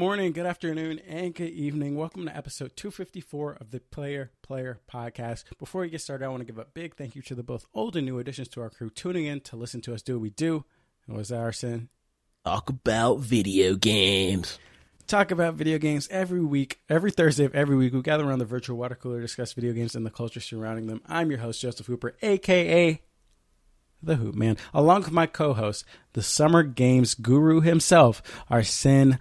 Good morning, good afternoon, and good evening. Welcome to episode 254 of the Player Player Podcast. Before we get started, I want to give a big thank you to the both old and new additions to our crew tuning in to listen to us do what we do. What was that, Arsene? Talk about video games. Talk about video games every week, every Thursday of every week. We gather around the virtual water cooler, discuss video games and the culture surrounding them. I'm your host, Joseph Hooper, aka the Hoop Man, along with my co-host, the Summer Games guru himself, Arsene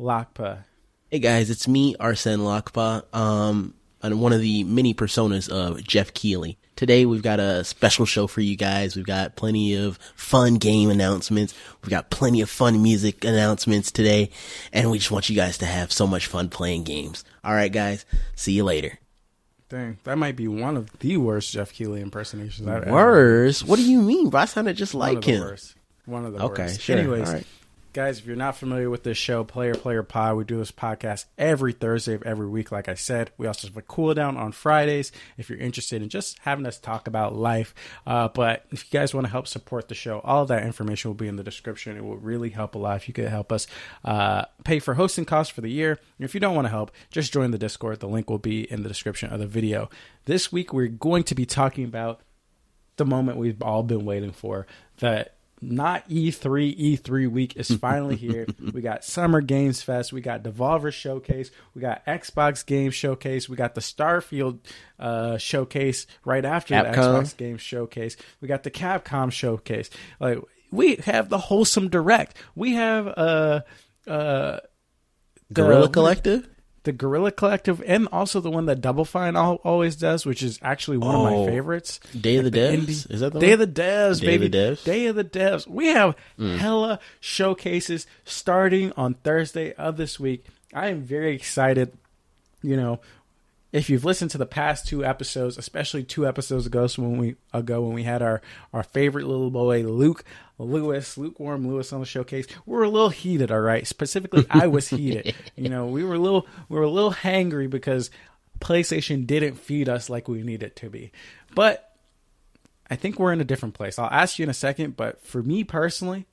Lakpa. Hey guys, it's me, Arsene Lakpa, um, and one of the many personas of Geoff Keighley. Today we've got a special show for you guys. We've got plenty of fun game announcements. We've got plenty of fun music announcements today, and we just want you guys to have so much fun playing games. All right, guys, see you later. Dang, that might be one of the worst Geoff Keighley impersonations I've ever. Worse? What do you mean? Bro, I sounded just One like the him. worst. One of the Okay, worst. sure. Anyways, All right. Guys, if you're not familiar with this show, Player Player Pod, we do this podcast every Thursday of every week. Like I said, we also have a cool down on Fridays if you're interested in just having us talk about life. Uh, but if you guys want to help support the show, all of that information will be in the description. It will really help a lot if you could help us uh, pay for hosting costs for the year. And if you don't want to help, just join the Discord. The link will be in the description of the video. This week, we're going to be talking about the moment we've all been waiting for. That not E E3, E3 week is finally here. we got Summer Games Fest, we got Devolver Showcase, we got Xbox Game Showcase, we got the Starfield uh, Showcase right after the Xbox Game Showcase, we got the Capcom Showcase. Like we have the wholesome direct. We have uh uh the- Guerrilla Collective? The Guerrilla Collective, and also the one that Double Fine always does, which is actually one of Oh, my favorites. Day of the Like Devs? indie- Is that the Day one? of the Devs, Day baby? of the Devs? Mm. Day of the Devs. We have hella showcases starting on Thursday of this week. I am very excited. You know, if you've listened to the past two episodes, especially two episodes ago, so when we ago when we had our our favorite little boy Luke Lewis, lukewarm Lewis on the showcase, we were a little heated. All right, specifically, I was heated. You know, we were a little we were a little hangry because PlayStation didn't feed us like we needed to be, but. I think we're in a different place. I'll ask you in a second, but for me personally,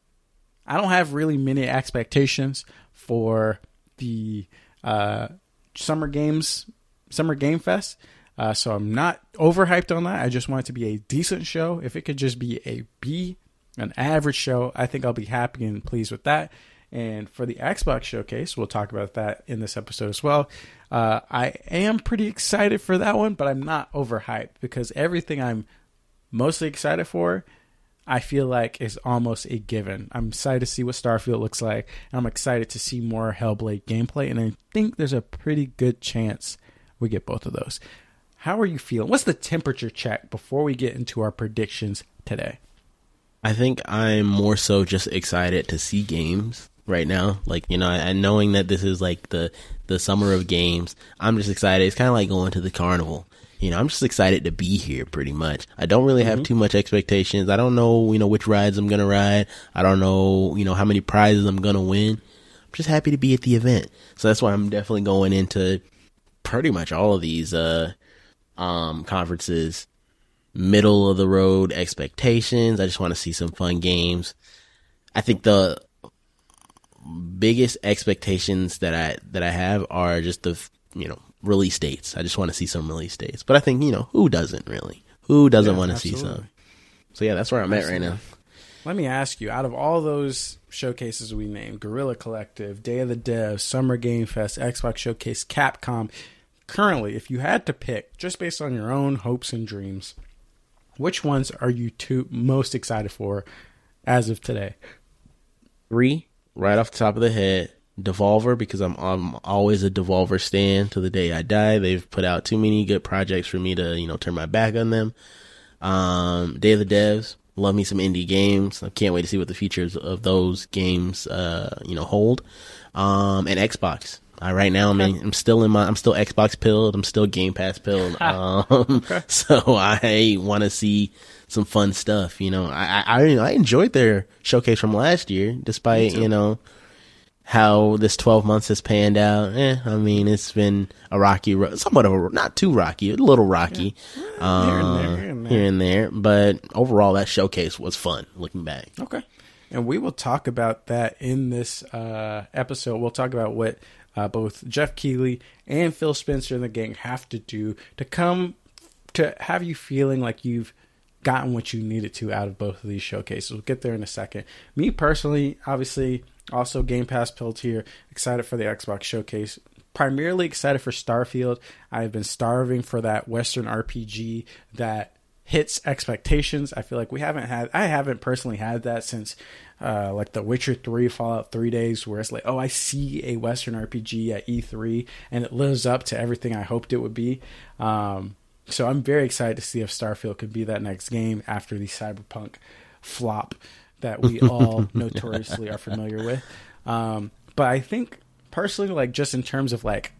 I don't have really many expectations for the uh, summer games, summer game fest. Uh, so I'm not overhyped on that. I just want it to be a decent show. If it could just be a B, an average show, I think I'll be happy and pleased with that. And for the Xbox showcase, we'll talk about that in this episode as well. Uh, I am pretty excited for that one, but I'm not overhyped because everything I'm mostly excited for, I feel like is almost a given. I'm excited to see what Starfield looks like. I'm excited to see more Hellblade gameplay, and I think there's a pretty good chance we get both of those. How are you feeling? What's the temperature check before we get into our predictions today? I think I'm more so just excited to see games right now. Like, you know, and knowing that this is like the the summer of games, I'm just excited. It's kind of like going to the carnival. You know, I'm just excited to be here pretty much. I don't really have mm-hmm. too much expectations. I don't know, you know, which rides I'm going to ride. I don't know, you know, how many prizes I'm going to win. I'm just happy to be at the event. So that's why I'm definitely going into pretty much all of these uh um conferences middle of the road expectations. I just want to see some fun games. I think the biggest expectations that I that I have are just the you know release dates. I just want to see some release dates. But I think you know who doesn't really? Who doesn't Yeah, want to see some? So yeah, that's where I'm at right now. Let me ask you, out of all those showcases we named, Guerrilla Collective, Day of the Dev, Summer Game Fest, Xbox Showcase, Capcom, currently, if you had to pick, just based on your own hopes and dreams, which ones are you two most excited for as of today? Three, right off the top of the head, Devolver because I'm I'm always a Devolver stand to the day I die. They've put out too many good projects for me to you know turn my back on them. Um, Day of the Devs, love me some indie games. I can't wait to see what the features of those games uh you know hold. Um, and Xbox. Uh, right now, I'm, in, I'm still in my, I'm still Xbox pilled. I'm still Game Pass pilled. Um, so I want to see some fun stuff. You know, I, I, I enjoyed their showcase from last year, despite, you know, how this 12 months has panned out. Eh, I mean, it's been a rocky road, somewhat of a, not too rocky, a little rocky, uh, Here and there, here and there. here and there. But overall, that showcase was fun looking back. Okay. and we will talk about that in this uh, episode. We'll talk about what uh, both Geoff Keighley and Phil Spencer and the gang have to do to come to have you feeling like you've gotten what you needed to out of both of these showcases. We'll get there in a second. Me personally, obviously, also Game Pass Peltier, excited for the Xbox showcase. Primarily excited for Starfield. I've been starving for that Western RPG that hits expectations. I feel like we haven't had I haven't personally had that since uh, like The Witcher 3 Fallout 3 days where it's like, "Oh, I see a western RPG at E3 and it lives up to everything I hoped it would be." Um, so I'm very excited to see if Starfield could be that next game after the Cyberpunk flop that we all notoriously are familiar with. Um, but I think personally, like just in terms of like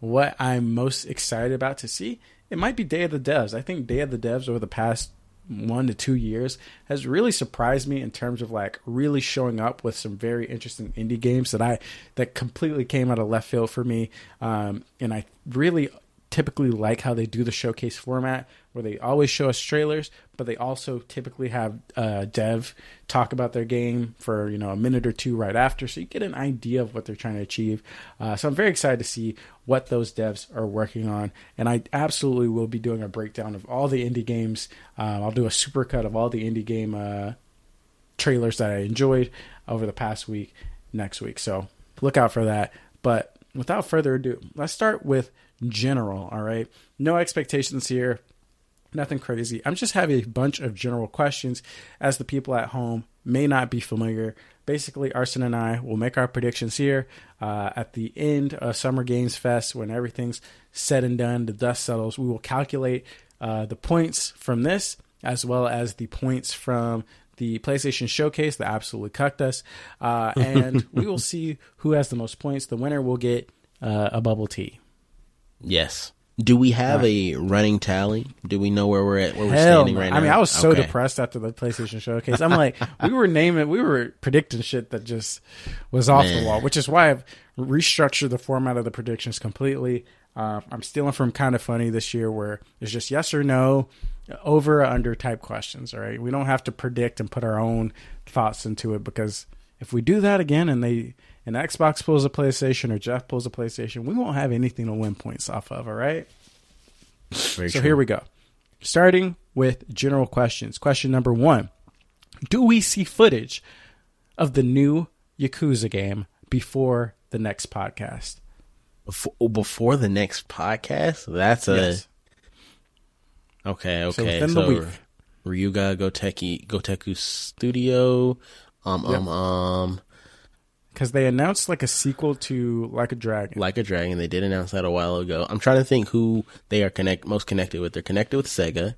what I'm most excited about to see, it might be Day of the Devs. I think Day of the Devs over the past one to two years has really surprised me in terms of like really showing up with some very interesting indie games that I that completely came out of left field for me. Um, and I really typically like how they do the showcase format where they always show us trailers but they also typically have uh, dev talk about their game for you know a minute or two right after so you get an idea of what they're trying to achieve. Uh, so i'm very excited to see what those devs are working on and i absolutely will be doing a breakdown of all the indie games. Um, i'll do a supercut of all the indie game uh, trailers that i enjoyed over the past week next week. So look out for that. But without further ado let's start with general. All right. No expectations here. Nothing crazy. I'm just having a bunch of general questions as the people at home may not be familiar. Basically, Arsene and I will make our predictions here uh, at the end of Summer Games Fest when everything's said and done, the dust settles. We will calculate uh, the points from this as well as the points from the PlayStation Showcase that absolutely cucked us. Uh, and we will see who has the most points. The winner will get uh, a bubble tea. Yes. Do we have a running tally? Do we know where we're at? Where we're Hell standing no. right now? I mean, I was so Okay. depressed after the PlayStation Showcase. I'm like, we were naming, we were predicting shit that just was off the wall, which is why I've restructured the format of the predictions completely. Uh, I'm stealing from kind of funny this year, where it's just yes or no, over or under type questions. All right, we don't have to predict and put our own thoughts into it because if we do that again and they and Xbox pulls a PlayStation or Geoff pulls a PlayStation, we won't have anything to win points off of. All right. Very So true. here we go. Starting with general questions. Question number one Do we see footage of the new Yakuza game before the next podcast? before, oh, before the next podcast. That's a Yes. okay. So Okay, within so, the week. Ryuga Goteki Gotoku Studio. Um, Yep. um, um, Because they announced like a sequel to Like a Dragon. like a dragon. They did announce that a while ago. I'm trying to think who they are connect most connected with. They're connected with Sega.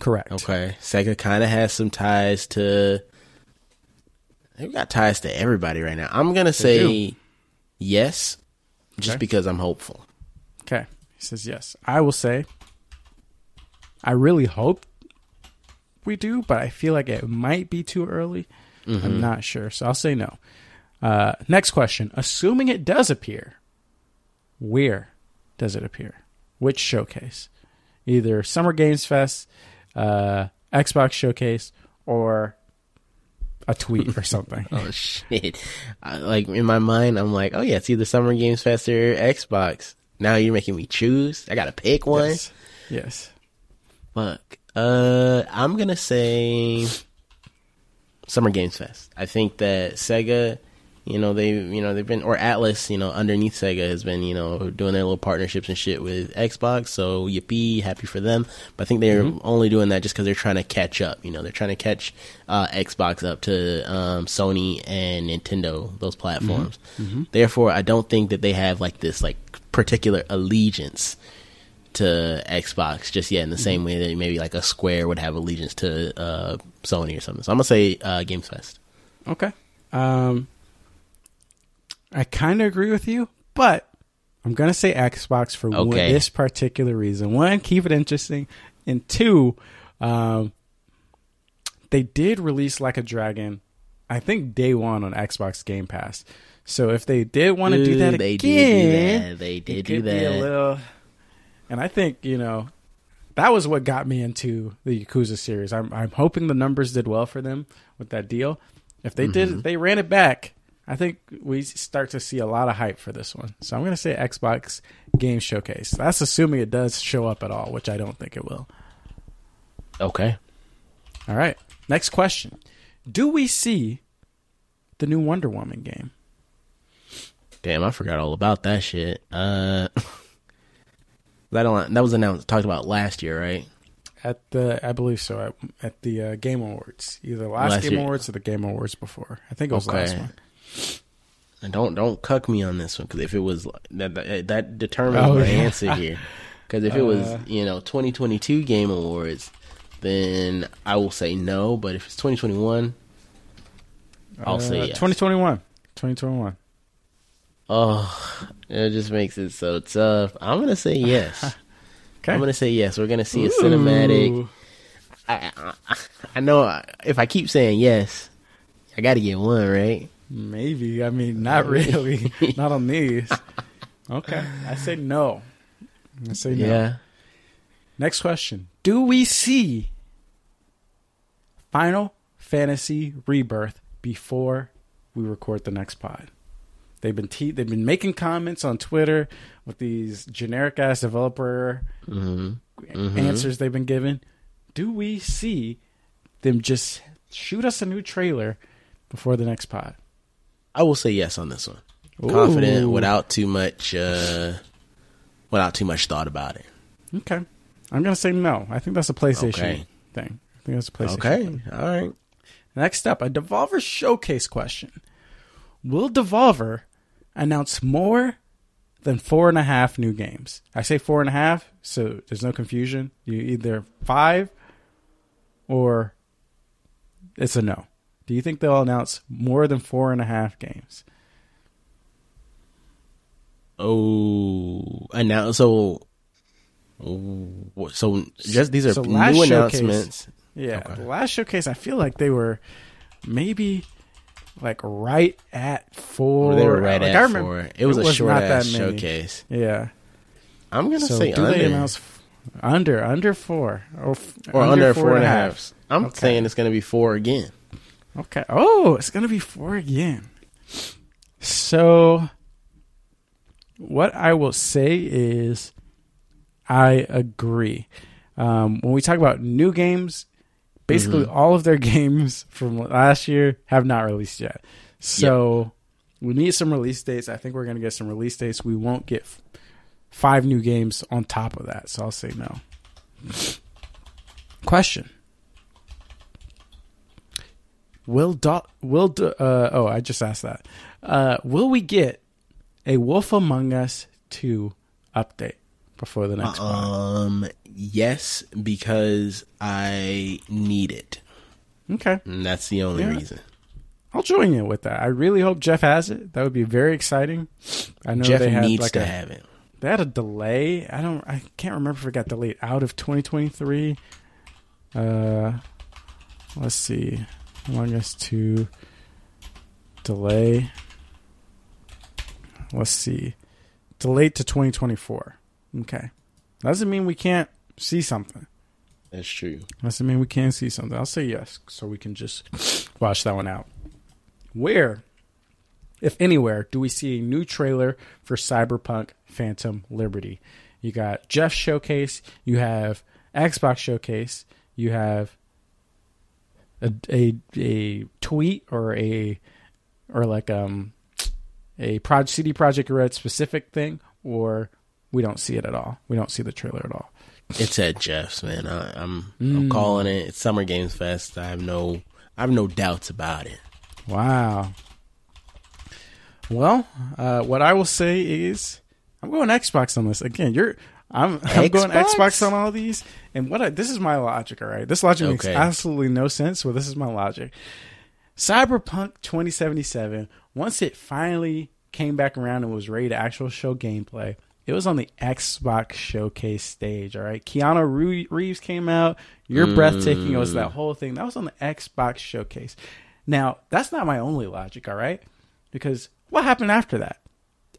Correct. Okay, Sega kind of has some ties to. They've got ties to everybody right now. I'm gonna say yes, just Okay. because I'm hopeful. Okay. He says yes. I will say, I really hope we do, but I feel like it might be too early. I'm mm-hmm. not sure. So I'll say no. Uh, next question. Assuming it does appear, where does it appear? Which showcase? Either Summer Games Fest, uh, Xbox Showcase, or a tweet or something. Oh shit! I, like in my mind, I'm like, oh yeah, it's either Summer Games Fest or Xbox. Now you're making me choose. I gotta pick one. Yes. Yes. Fuck. Uh, I'm gonna say Summer Games Fest. I think that Sega, you know, they, you know, they've been or Atlus, you know, underneath Sega has been, you know, doing their little partnerships and shit with Xbox. So yippee, happy for them. But I think they're only doing that just because they're trying to catch up. You know, they're trying to catch uh, Xbox up to um, Sony and Nintendo, those platforms. Therefore, I don't think that they have like this like particular allegiance to Xbox just yet in the same way that maybe like a Square would have allegiance to uh, Sony or something. So I'm gonna say uh, Games Fest. Okay. Um, I kind of agree with you, but I'm going to say Xbox for one, this particular reason. One, keep it interesting. And two, um, they did release Like a Dragon, I think day one on Xbox Game Pass. So if they did want to do that They again, did do that. They did do could be a that. little. And I think you know, that was what got me into the Yakuza series. I'm I'm hoping the numbers did well for them with that deal. If they did, Mm-hmm. they ran it back. I think we start to see a lot of hype for this one. So I'm going to say Xbox Game Showcase. That's assuming it does show up at all, which I don't think it will. Okay. All right. Next question. Do we see the new Wonder Woman game? Damn, I forgot all about that shit. Uh, that don't, that was announced talked about last year, right? At the, I believe so, at, at the uh, Game Awards, either last, Last Game year. Awards or the Game Awards before. I think it was Okay. last one. And don't don't cuck me on this one because if it was that that, that determines Oh, my yeah. answer here. Because if it was Uh. you know 2022 Game Awards, then I will say no. But if it's 2021, I'll say Uh, yes. 2021. 2021. Oh, it just makes it so tough. I'm gonna say yes. Okay. I'm gonna say yes. We're gonna see a cinematic. I, I, I know if I keep saying yes, I got to get one right. Maybe. I mean, not really. not on these. Okay. I say no. I say no. Yeah. Next question. Do we see Final Fantasy Rebirth before we record the next pod? They've been te- they've been making comments on Twitter with these generic ass developer hmm answers they've been given. Do we see them just shoot us a new trailer before the next pod? I will say yes on this one. Confident without too much uh without too much thought about it. Okay. I'm gonna say no. I think that's a PlayStation Okay. thing. I think that's a PlayStation. Okay. thing. All right. Next up, a Devolver Showcase question. Will Devolver announce more than four and a half new games? I say four and a half, so there's no confusion. You either five or it's a no. Do you think they'll announce more than four and a half games? Oh, announce so oh, so just these are So new showcase- announcements. Yeah, Okay. the last showcase, I feel like they were maybe like right at four. Or they were right like, at I remember, four. It was a was short not ass that many. showcase. Yeah. I'm gonna So say do under they announce f- under under four or f- or under, four and a half. I'm Okay. saying it's gonna be four again. Okay. Oh, it's gonna be four again. So, what I will say is, I agree. Um, when we talk about new games, basically Mm-hmm. all of their games from last year have not released yet. So we need some release dates. I think we're gonna get some release dates. We won't get f- five new games on top of that. So I'll say no. Question. Will do, will do, uh, oh I just asked that. Uh, will we get a Wolf Among Us 2 update before the next? Um, yes, because I need it. Okay. And that's the only Yeah. reason. I'll join you with that. I really hope Geoff has it. That would be very exciting. I know Geoff they had needs like to a, have it. They had a delay. I don't. I can't remember if it got delayed out of 2023. Uh, let's see. Among Us to delay. Let's see. Delayed to 2024. Okay. Doesn't mean we can't see something. That's true. Doesn't mean we can't see something. I'll say yes, so we can just wash that one out. Where, if anywhere, do we see a new trailer for Cyberpunk Phantom Liberty? You got Geoff Showcase, you have Xbox Showcase, you have a a, a tweet or a or like um a proj CD Projekt Red specific thing, or we don't see it at all. We don't see the trailer at all. It's at Geoff's, man. I, I'm Mm. I'm calling it. It's Summer Games Fest. I have no I have no doubts about it. Wow. Well, uh, what I will say is, I'm going Xbox on this again. You're, I'm, I'm going Xbox? On all these, and what I, this is my logic. All right, this logic makes Okay. absolutely no sense. Well, this is my logic. Cyberpunk 2077. Once it finally came back around and was ready to actual show gameplay, it was on the Xbox showcase stage. All right, Keanu Ree- Reeves came out. You're hmm. breathtaking. It was that whole thing. That was on the Xbox showcase. Now, that's not my only logic. All right, because what happened after that?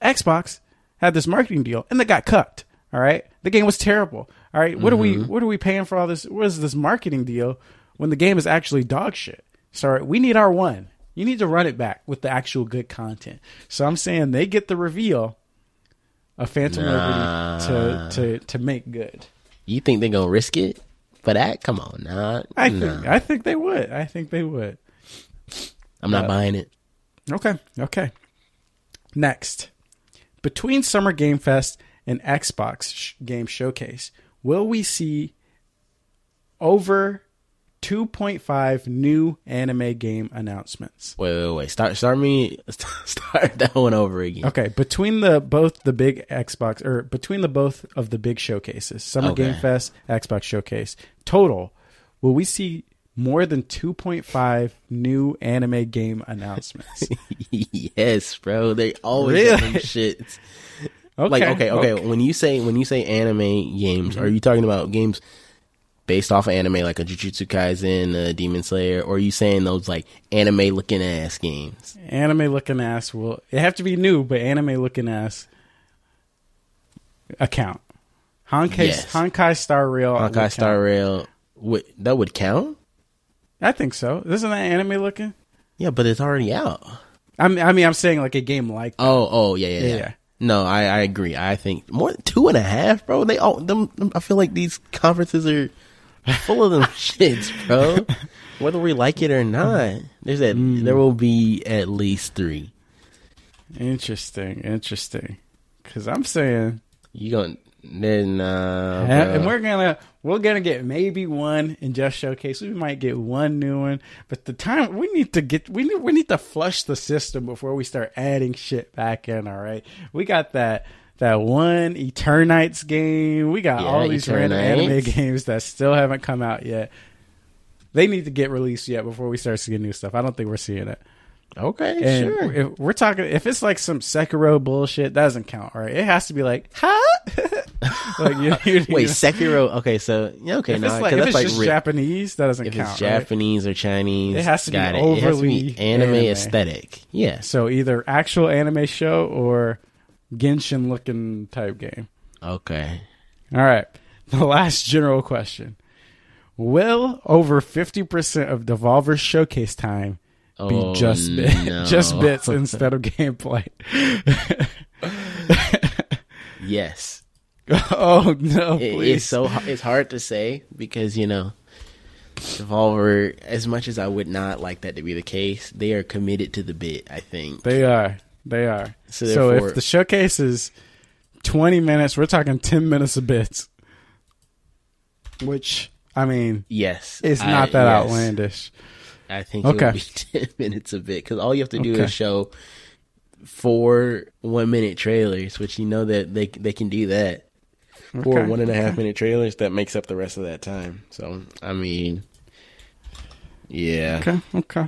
Xbox had this marketing deal and they got cut. All right, the game was terrible. All right, what are we Mm-hmm. what are we paying for all this? What is this marketing deal when the game is actually dog shit? So we need our one. You need to run it back with the actual good content. So I'm saying they get the reveal of Phantom Nah. Liberty to to to make good. You think they're gonna risk it for that? Come on, nah. I nah. think I think they would. I think they would. I'm not uh, buying it. Okay. Okay. Next, between Summer Game Fest and Xbox sh- Game Showcase, will we see over 2.5 new anime game announcements? Wait, wait, wait. Start, start me. Start that one over again. Okay, between the both the big Xbox or between the both of the big showcases, Summer Okay. Game Fest, Xbox Showcase, total, will we see more than 2.5 new anime game announcements? yes, bro. They always Really? shits. Okay. Like, okay, okay. When you say when you say anime games, are mm-hmm. you talking about games based off of anime, like a Jujutsu Kaisen, a Demon Slayer, or are you saying those like anime looking ass games? anime looking ass will it have to be new but anime looking ass account honkai Yes. honkai star rail Honkai count. Star Rail, would, that would count? i think so isn't that anime looking Yeah, but it's already out. I mean, I mean i'm saying like a game like Oh, oh, yeah, yeah, Yeah, yeah. No, I, I agree. I think more than two and a half, bro. They all them. them- I feel like these conferences are full of them shits, bro. Whether we like it or not, there's that. Mm. There will be at least three. interesting interesting because i'm saying You going then? Uh, and, and we're gonna we're gonna get maybe one in just showcase we might get one new one but the time we need to get we need we need to flush the system before we start adding shit back in all right we got that that one Eternights game we got Yeah, all these random anime games that still haven't come out yet they need to get released yet before we start seeing new stuff i don't think we're seeing it okay, and sure. if we're talking, if it's like some Sekiro bullshit, that doesn't count, all right? It has to be like, huh? like you, you, Wait, you- Sekiro. Okay, so yeah, okay, if no, it's like, because if that's it's like just Japanese, that doesn't if count. it's right? Japanese or Chinese, It has to be got it. It has to be overly anime, anime. aesthetic. Yeah. So either actual anime show or Genshin looking type game. Okay. All right. The last general question: Will over fifty percent of Devolver's showcase time be Oh, just bit, no. just bits instead of gameplay? Yes. oh no! It- it's so it's hard to say because you know Devolver as much as I would not like that to be the case they are committed to the bit I think They are. They are. So So, if the showcase is 20 minutes, we're talking 10 minutes of bits. Which, I mean, yes it's I- not that yes. outlandish. I think Okay. be 10 minutes of bit because all you have to do Okay. is show four one minute trailers which you know that they they can do that four Okay. one and a half minute trailers that makes up the rest of that time so I mean yeah Okay. Okay. All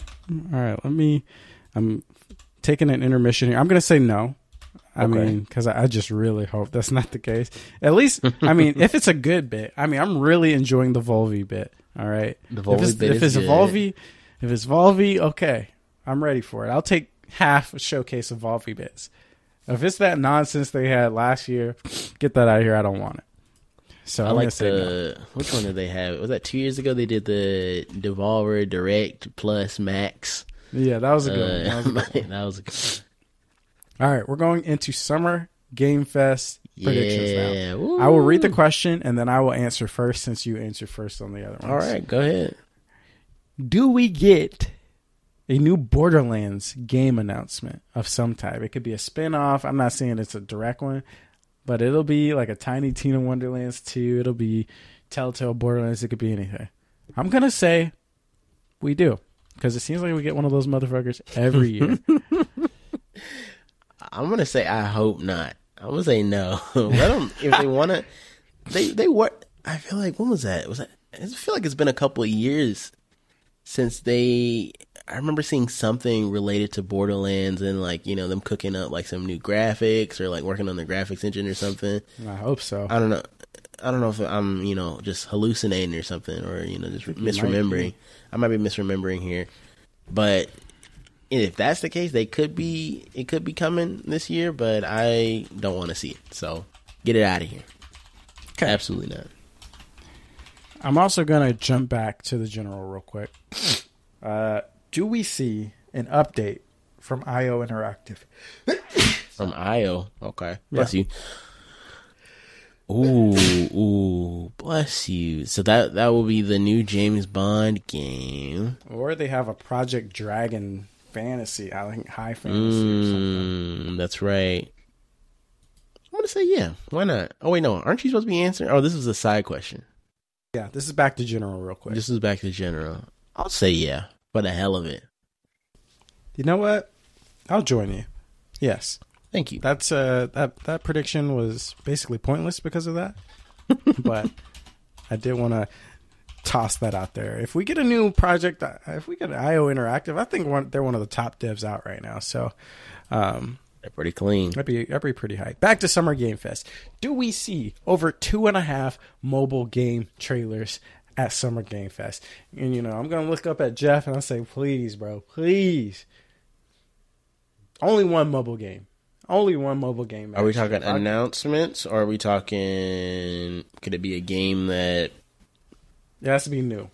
right. Let me. I'm taking an intermission here. I'm going to say no. I Okay. mean, because I, I just really hope that's not the case. At least, I mean, if it's a good bit, I mean, I'm really enjoying the Volvi bit. All right. The if Volvi it's, bit if it's. Volvi, if it's Volvi, okay, I'm ready for it. I'll take half a showcase of Volvi bits. If it's that nonsense they had last year, get that out of here. I don't want it. So I I'm like say no. the which one did they have? Was that two years ago? They did the Devolver Direct Plus Max. Yeah, that was a good Uh, one. That was a good that was a good. All right, we're going into Summer Game Fest predictions now. Yeah, I will read the question and then I will answer first since you answered first on the other one. All right, go ahead. Do we get a new Borderlands game announcement of some type? It could be a spin off. I'm not saying it's a direct one, but it'll be like a Tiny Tina Wonderlands 2. It'll be Telltale Borderlands. It could be anything. I'm going to say we do because it seems like we get one of those motherfuckers every year. I'm gonna say I hope not. I'm gonna say no. Let them if they wanna. They they were. I feel like when was that? Was that? I feel like it's been a couple of years since they. I remember seeing something related to Borderlands and like you know them cooking up like some new graphics or like working on the graphics engine or something. I hope so. I don't know. I don't know if I'm, you know, just hallucinating or something, or you know, just misremembering. be. I might be misremembering here, but if that's the case, they could be. It could be coming this year, but I don't want to see it. So get it out of here. Okay. Absolutely not. I'm also gonna jump back to the general real quick. Uh, do we see an update from IO Interactive? From IO. Okay. Bless you. Ooh, ooh, bless you. So that that will be the new James Bond game. Or they have a Project Dragon fantasy, I think high fantasy or something. Mm, that's right. I'm gonna say yeah. Why not? Oh wait, no. Aren't you supposed to be answering? Oh, this was a side question. Yeah, this is back to general real quick. This is back to general. I'll say yeah for the hell of it. you know what? I'll join you. Yes. Thank you. That's uh that that prediction was basically pointless because of that. but I did want to toss that out there. If we get a new project, uh, if we get an IO Interactive, I think one, they're one of the top devs out right now. So um, They're pretty clean. that'd be that'd be pretty high. Back to Summer Game Fest. Do we see over two and a half mobile game trailers at Summer Game Fest? And you know, I'm gonna look up at Geoff and I say, please, bro, please. Only one mobile game. Only one mobile game. Are we talking I- announcements or are we talking could it be a game that It has to be new.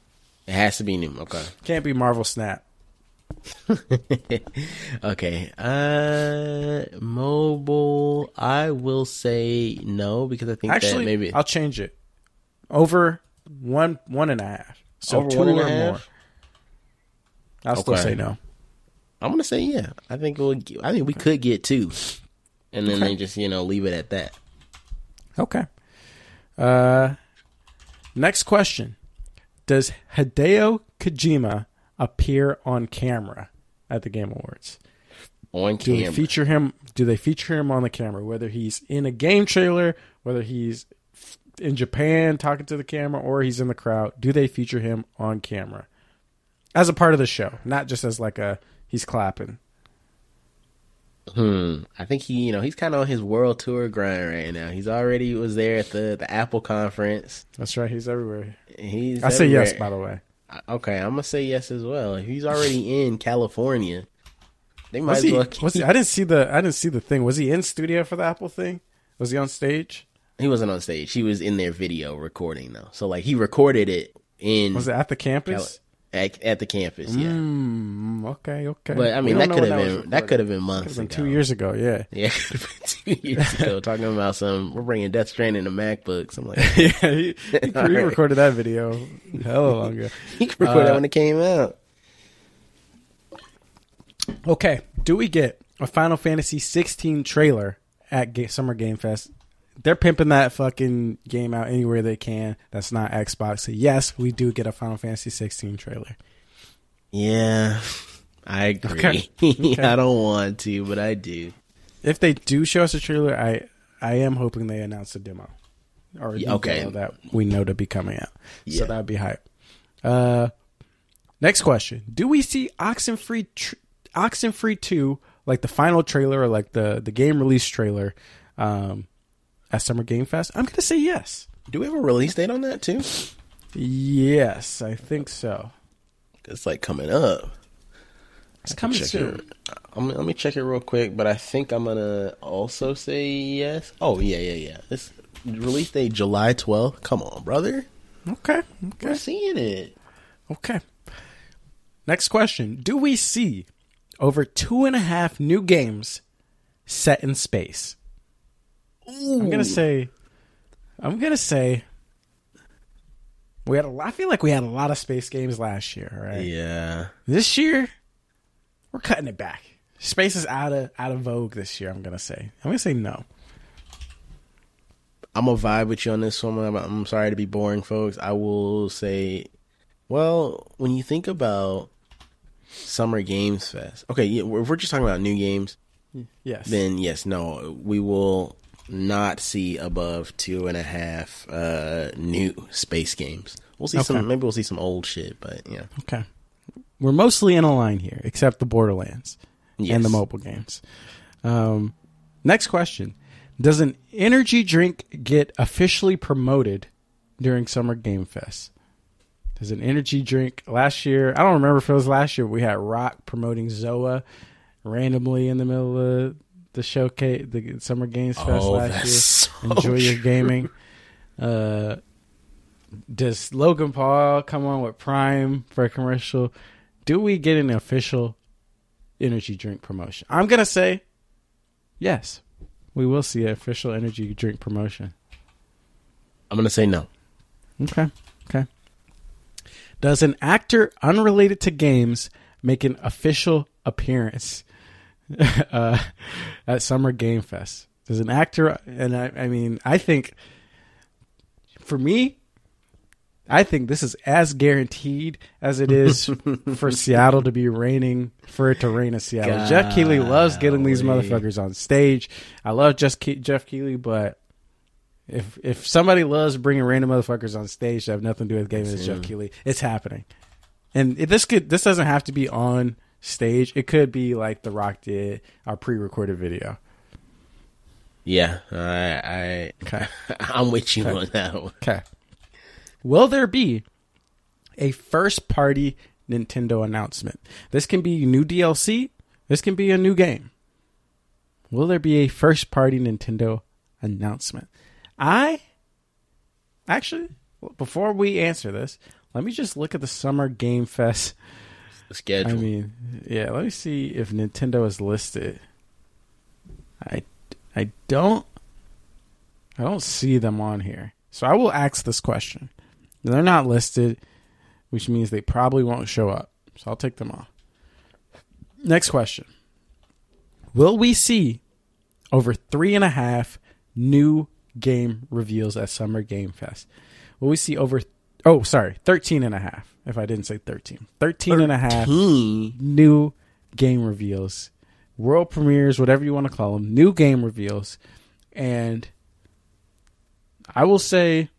it has to be new? Okay. Can't be Marvel Snap. okay. Uh mobile I will say no because I think Actually, that maybe I'll change it. Over one one and a half. So Over two or more. I'll still Okay. say no. I'm gonna say yeah. I think we'll I think we could get two. And then they just, you know, leave it at that. Okay. Uh, next question: Does Hideo Kojima appear on camera at the Game Awards? On Do they camera. feature him? Do they feature him on the camera? Whether he's in a game trailer, whether he's in Japan talking to the camera, or he's in the crowd, do they feature him on camera as a part of the show, not just as like a he's clapping? Hmm. I think he, you know, he's kind of on his world tour grind right now. He's already was there at the the Apple conference. That's right, he's everywhere. He's I say yes, by the way. Okay, I'm gonna say yes as well. He's already in California. They might Was as he, well. was he? I didn't see the. I didn't see the thing. Was he in studio for the Apple thing? Was he on stage? He wasn't on stage. He was in their video recording though. So like he recorded it in Was it at the campus? at, at the campus. Yeah. Mm, okay, okay. But I mean, that could have been that could have been months been ago. two years ago. Yeah. Yeah, could have been two years ago. Talking about some, we're bringing Death Stranding to MacBooks. I'm like, yeah, he, he, he All right. recorded that video hella long ago. he could record Uh, that when it came out. Okay, do we get a Final Fantasy 16 trailer at Ga- Summer Game Fest? They're pimping that fucking game out anywhere they can. That's not Xbox. So yes, we do get a Final Fantasy 16 trailer. Yeah, I agree. Okay. Okay. I don't want to, but I do. If they do show us a trailer, I I am hoping they announce a demo or a okay. demo that we know to be coming out. Yeah. So that would be hype. Uh, next question: Do we see Oxenfree tr- Oxenfree two like the final trailer or like the the game release trailer um, at Summer Game Fest? I'm gonna say yes. Do we have a release date on that too? Yes, I think so. It's like coming up. It's coming soon. it. Let me check it real quick, but I think I'm gonna also say yes. Oh yeah, yeah, yeah. This release date July 12th. Come on, brother. Okay. We're seeing it. Okay. Next question. Do we see over two and a half new games set in space? I'm gonna say I'm gonna say we had a lot I feel like we had a lot of space games last year, right? Yeah. This year we're cutting it back. Space is out of out of vogue this year, I'm gonna say. I'm gonna say no. I'm gonna vibe with you on this one. I'm, I'm sorry to be boring, folks. I will say, well, when you think about Summer Games Fest, okay, yeah, if we're just talking about new games, Yes. then yes, no, we will not see above two and a half uh, new space games. We'll see Okay. some. Maybe we'll see some old shit, but yeah, Okay. We're mostly in a line here, except the Borderlands Yes. and the mobile games. Um, next question. Does an energy drink get officially promoted during Summer Game Fest? Does an energy drink last year? I don't remember if it was last year. We had Rock promoting Zoa randomly in the middle of the showcase, the Summer Games Fest Oh, last year. so Enjoy your gaming. Uh, does Logan Paul come on with Prime for a commercial? Do we get an official energy drink promotion? I'm gonna say yes. We will see an official energy drink promotion. I'm gonna say no. Okay. Okay. Does an actor unrelated to games make an official appearance uh, at Summer Game Fest? Does an actor, and I, I mean, I think for me, I think this is as guaranteed as it is for Seattle to be raining, for it to rain in Seattle. Geoff Keighley loves getting these motherfuckers on stage. I love just Ke- Geoff Keighley, but if if somebody loves bringing random motherfuckers on stage that have nothing to do with gaming, it's Geoff him. Keighley. It's happening, and it, this could this doesn't have to be on stage. It could be like The Rock did our pre-recorded video. Yeah, I, I, Okay. I'm with you Okay. on that one. Okay. Will there be a first party Nintendo announcement? This can be new DLC. This can be a new game. Will there be a first party Nintendo announcement? I actually, before we answer this, let me just look at the Summer Game Fest. Schedule. I mean, yeah, let me see if Nintendo is listed. I, I don't I don't see them on here. So I will ask this question. They're not listed, which means they probably won't show up. So I'll take them off. Next question. Will we see over three and a half new game reveals at Summer Game Fest? Will we see over oh sorry, 13 and a half, if I didn't say 13. 13 and a half new game reveals, world premieres, whatever you want to call them, new game reveals, and I will say,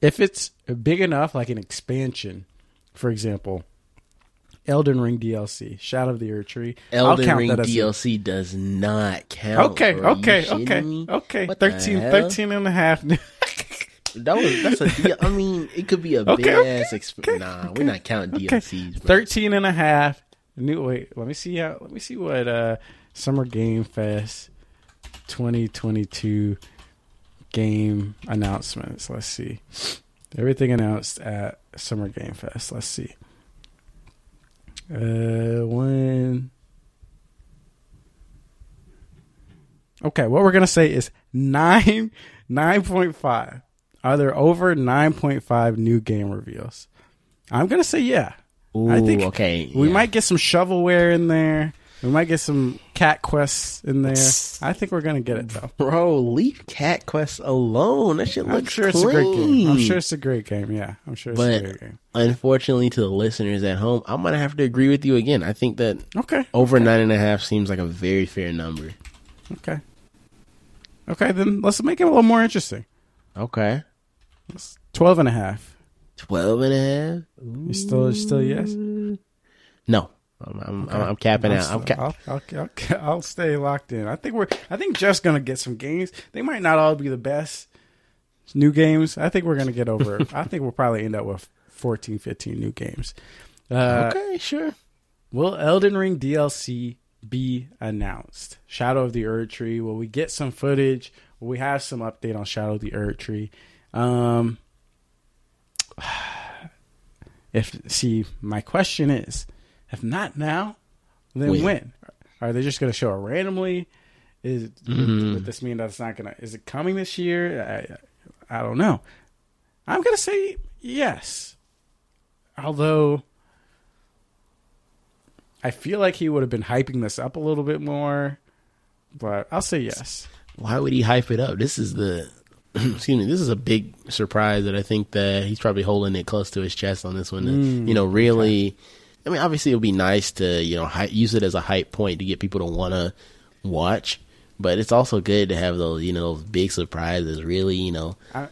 if it's big enough, like an expansion, for example, Elden Ring DLC, Shadow of the Erdtree, Elden I'll count Ring that as a- DLC does not count. Okay. Okay, okay, me? okay. What the 13, hell? 13 and a half. That was that's a deal. I mean, it could be a Okay, big okay, ass. Exp- okay, nah, okay, we're not counting okay. DLCs. Bro. 13 and a half new wait let me see how let me see what uh summer game fest 2022 game announcements let's see everything announced at summer game fest let's see uh when okay what we're gonna say is 9 9.5 are there over 9.5 new game reveals i'm gonna say yeah Ooh, I think okay. we yeah. might get some shovelware in there. We might get some cat quests in there. I think we're gonna get it though. Bro, leave Cat quests alone. That shit I'm looks sure it's a great game. I'm sure it's a great game. Yeah, I'm sure it's a great game. Unfortunately, to the listeners at home, I'm gonna have to agree with you again. I think that Okay, over nine and a half seems like a very fair number. okay, okay. Then let's make it a little more interesting. Okay, Twelve and a half. twelve and a half. You still, still yes. No, I'm, I'm, Okay. I'm capping I'll, out. I'm ca- I'll, I'll, I'll, I'll stay locked in. I think we're. I think Geoff's gonna get some games. They might not all be the best new games. I think we're gonna get over. I think we'll probably end up with 14, 15 new games. Uh, okay, sure. Will Elden Ring DLC be announced? Shadow of the Erdtree. Will we get some footage? Will we have some update on Shadow of the Erdtree? Um, if see, my question is, if not now, then When? when? Are they just going to show it randomly? Is Mhm. would this mean that it's not going to? Is it coming this year? I, I don't know. I'm going to say yes, although. I feel like he would have been hyping this up a little bit more, but I'll say yes. Why would he hype it up? This is the excuse me. This is a big surprise that I think that he's probably holding it close to his chest on this one. to, Mm, you know, really. I mean, obviously, it would be nice to you know hy- use it as a hype point to get people to want to watch, but it's also good to have those you know those big surprises. Really, you know, I,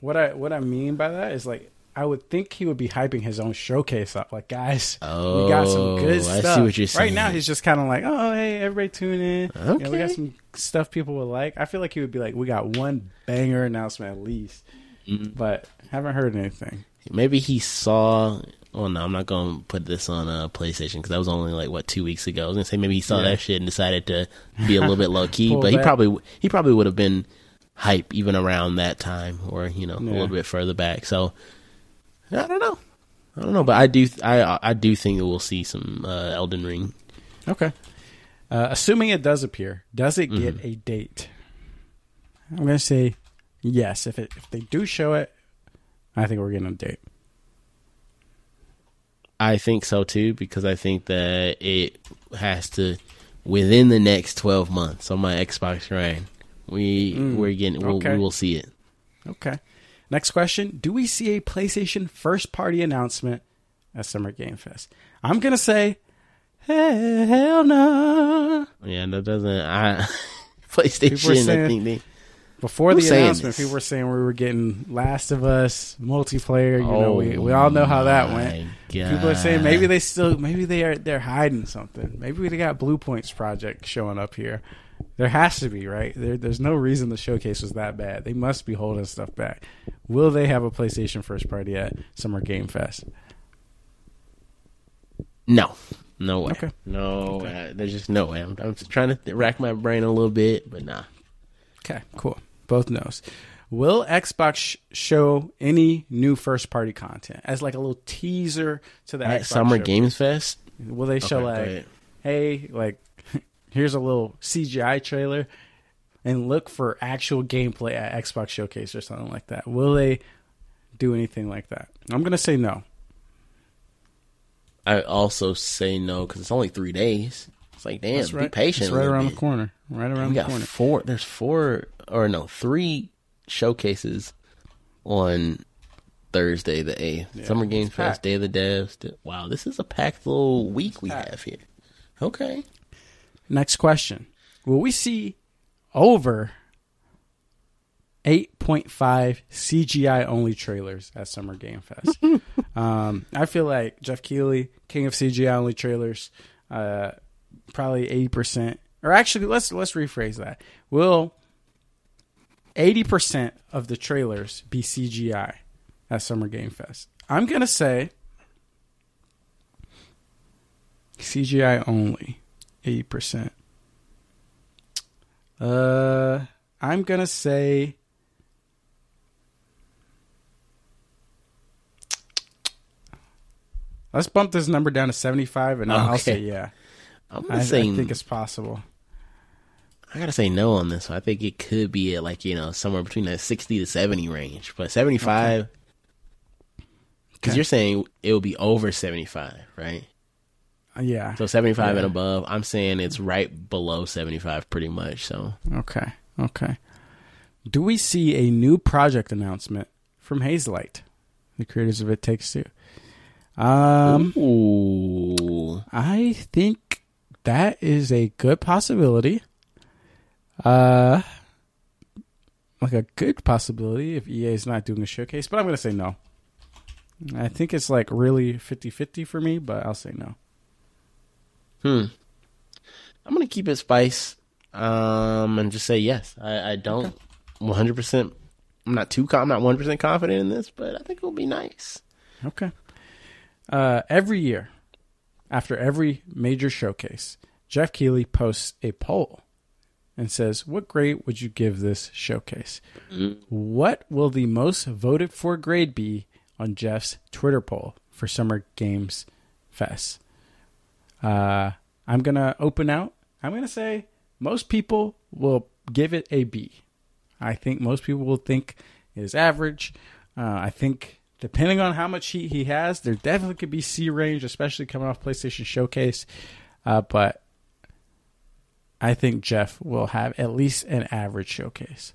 what I what I mean by that is like I would think he would be hyping his own showcase up. Like, guys, oh, we got some good Oh, I see stuff. what you're Right now, he's just kind of like, oh, hey, everybody tune in. You know, we got some stuff people would like. I feel like he would be like, we got one banger announcement at least, Mm-hmm. but haven't heard anything. maybe he saw. Oh no, I'm not gonna put this on uh, PlayStation because that was only like what two weeks ago. I was gonna say maybe he saw Yeah. that shit and decided to be a little bit low key, but he probably he probably would have been hype even around that time or you know Yeah. a little bit further back. So I don't know. I don't know, but I do I I do think that we'll see some uh, Elden Ring. Okay. Uh, assuming it does appear, does it get Mm-hmm. a date? I'm gonna say yes. If it if they do show it, I think we're getting a date. I think so too because I think that it has to within the next 12 months on my Xbox Grind. We we're getting we'll, okay. we will see it. Okay. Next question: Do we see a PlayStation first party announcement at Summer Game Fest? I'm gonna say hell no. Yeah, that doesn't I PlayStation saying- I think they Before the announcement, this? people were saying we were getting Last of Us multiplayer. You know, we, we all know how that Oh my went. People are saying maybe they still maybe they are they're hiding something. Maybe they got Bluepoint's project showing up here. There has to be, right? There, there's no reason the showcase was that bad. They must be holding stuff back. Will they have a PlayStation first party at Summer Game Fest? No. No way. Okay. No, uh, there's just no way. I'm, I'm trying to th- rack my brain a little bit, but nah. Okay, cool. Both knows. Will Xbox sh- show any new first party content as like a little teaser to the At Xbox Summer show? Games Fest, Will they show Okay, like, hey, like, here's a little CGI trailer, and look for actual gameplay at Xbox Showcase or something like that? Will they do anything like that? I'm gonna say no. I also say no because it's only three days. It's like, damn, That's be patient. It's right around bit. the corner. Right around We the corner. four. There's four or no, three showcases on Thursday the eighth. Yeah, Summer Game it's Fest. Day of the Devs. Wow, this is a packed little week we packed. have here. Okay. Next question: Will we see over 8.5 CGI only trailers at Summer Game Fest? um, I feel like Geoff Keighley, king of CGI only trailers, uh, probably 80%. Or actually, let's let's rephrase that. Will 80% of the trailers be CGI at Summer Game Fest? I'm gonna say CGI only, 80%. Uh, I'm gonna say. Let's bump this number down to 75, and I'll I'll say yeah. I'm I, gonna I say think it's possible. I gotta say no on this. one. I think it could be at like you know somewhere between that sixty to seventy range, but seventy five. Because Okay. you're saying it will be over seventy five, right? Yeah. So seventy five Yeah. and above. I'm saying it's right below seventy five, pretty much. So Okay. Okay. Do we see a new project announcement from Hazelight, the creators of It Takes Two? Um, ooh, I think that is a good possibility. Uh, like a good possibility if EA is not doing a showcase, but I'm going to say no. I think it's like really 50-50 for me, but I'll say no. Hmm. I'm gonna keep it spice, um, and just say yes. I, I don't 100. percent I'm not too. I'm not 100 percent confident in this, but I think it'll be nice. Okay. Uh, every year, after every major showcase, Geoff Keighley posts a poll and says, What grade would you give this showcase? What will the most voted for grade be on Geoff's Twitter poll for Summer Games Fest? Uh, I'm to open out. I'm to say most people will give it a B. I think most people will think it is average. Uh, I think depending on how much heat he has, there definitely could be C range, especially coming off PlayStation Showcase. Uh, but I think Geoff will have at least an average showcase.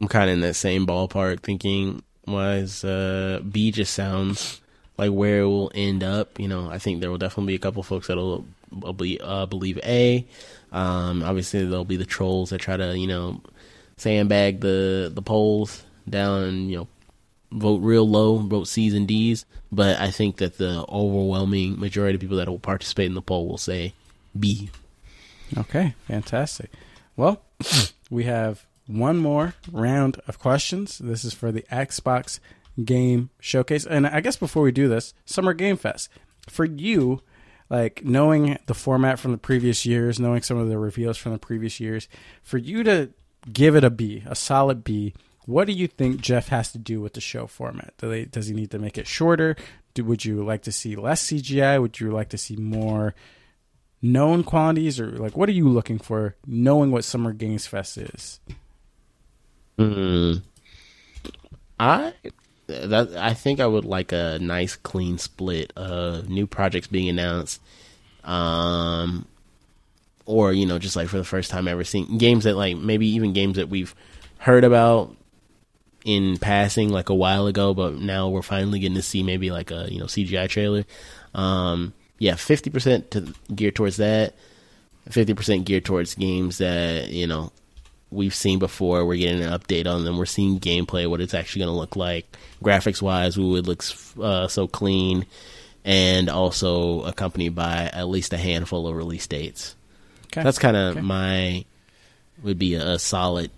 I'm kind of in that same ballpark thinking wise. Uh, B just sounds like where it will end up. You know, I think there will definitely be a couple folks that'll uh, be, uh, believe A. Um, obviously, there'll be the trolls that try to, you know, sandbag the the polls down you know, vote real low, vote C's and D's. But I think that the overwhelming majority of people that will participate in the poll will say B. Okay, fantastic. Well, we have one more round of questions. This is for the Xbox Game Showcase. And I guess before we do this, Summer Game Fest. For you, like knowing the format from the previous years, knowing some of the reveals from the previous years, for you to give it a B, a solid B. What do you think Geoff has to do with the show format? Do they, does he need to make it shorter? Do, would you like to see less CGI? Would you like to see more known quantities, or like what are you looking for? Knowing what Summer Games Fest is. Mm. I that I think I would like a nice clean split of new projects being announced, um, or you know just like for the first time ever seeing games that like maybe even games that we've heard about in passing like a while ago, but now we're finally getting to see maybe like a you know CGI trailer. Um, yeah, fifty percent to geared towards that, fifty percent geared towards games that you know we've seen before. We're getting an update on them. We're seeing gameplay, what it's actually going to look like, graphics wise. Ooh, it looks uh, so clean, and also accompanied by at least a handful of release dates. Okay. That's kind of Okay. my would be a, a solid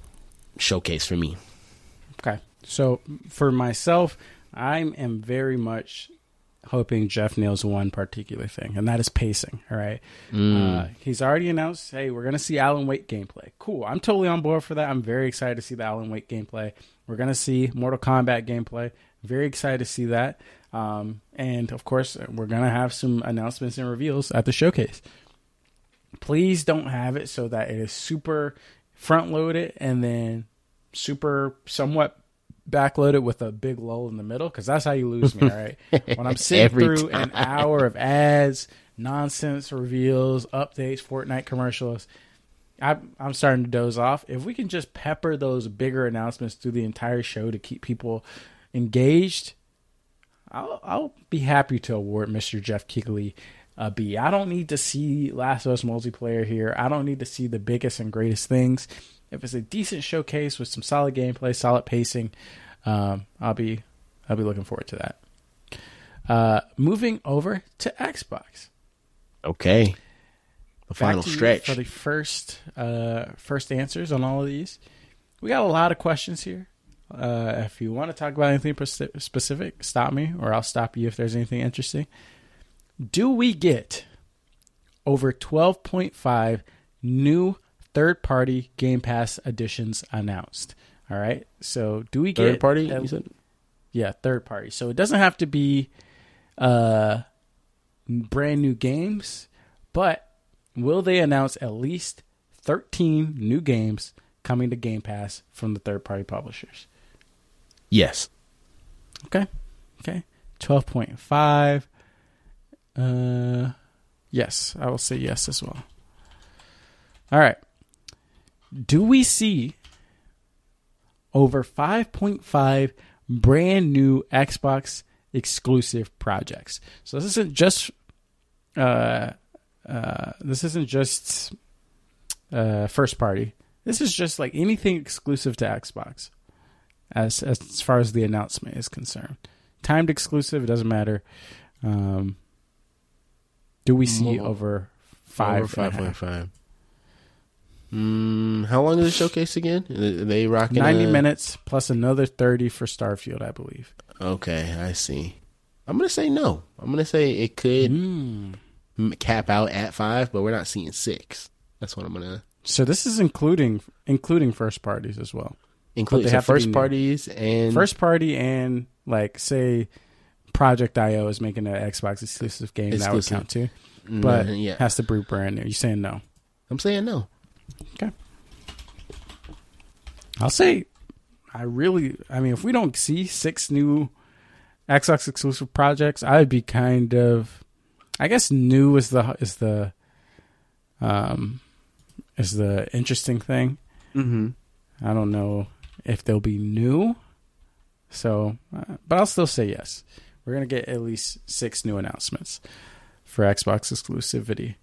showcase for me. Okay. So for myself, I am very much hoping Geoff nails one particular thing, and that is pacing. All right. Uh, he's already announced, hey, we're going to see Alan Wake gameplay. Cool. I'm totally on board for that. I'm very excited to see the Alan Wake gameplay. We're going to see Mortal Kombat gameplay. Very excited to see that. Um, and of course, we're going to have some announcements and reveals at the showcase. Please don't have it so that it is super front loaded and then super somewhat backloaded with a big lull in the middle because that's how you lose me. All right, when I'm sitting through an hour of ads, nonsense reveals, updates, Fortnite commercials. I, I'm starting to doze off. If we can just pepper those bigger announcements through the entire show to keep people engaged, I'll, I'll be happy to award Mr. Geoff Keighley a B. I don't need to see Last of Us multiplayer here. I don't need to see the biggest and greatest things. If it's a decent showcase with some solid gameplay, solid pacing, um, I'll be I'll be looking forward to that. Uh, moving over to Xbox. Okay, the Back final stretch. for the first uh, first answers on all of these. We got a lot of questions here. Uh, if you want to talk about anything specific, stop me, or I'll stop you if there's anything interesting. Do we get over 12.5 new third party Game Pass additions announced? All right. So, do we get Third party, said? yeah, third party. So it doesn't have to be uh brand new games, but will they announce at least 13 new games coming to Game Pass from the third party publishers? Yes. Okay. Okay. 12.5 uh yes, I will say yes as well. All right. Do we see over 5.5 brand new Xbox exclusive projects? So this isn't just uh uh this isn't just uh first party. This is just like anything exclusive to Xbox as as far as the announcement is concerned. Timed exclusive, it doesn't matter. Um, do we see Mo- over five? Over five point five. Mm, how long is the showcase again? Are they rocking Ninety a- minutes plus another thirty for Starfield, I believe. Okay, I see. I'm gonna say no. I'm gonna say it could Mm. cap out at five, but we're not seeing six. That's what I'm gonna So this is including including first parties as well. include. they So first parties and First party and like say Project IO is making an Xbox exclusive game that would count too, Mm, but yeah, has to be brand new. You saying no? I'm saying no. I'll say, I really, I mean, if we don't see six new Xbox exclusive projects, I'd be kind of, I guess, new is the is the, um, is the interesting thing. Mm-hmm. I don't know if they'll be new, so, uh, but I'll still say yes. We're gonna get at least six new announcements for Xbox exclusivity.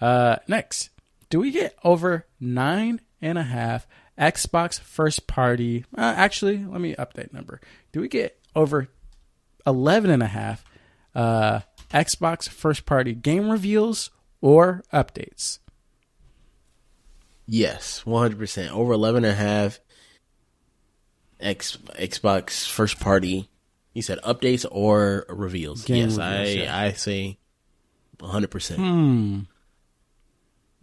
Uh, next, do we get over nine and a half Xbox first party? Uh, actually, let me update number. Do we get over 11 and a half uh, Xbox first party game reveals or updates? Yes, 100 percent over 11 and a half. X Xbox first party. You said updates or reveals. Game yes, reveals, I yeah. I say 100 percent. Hmm.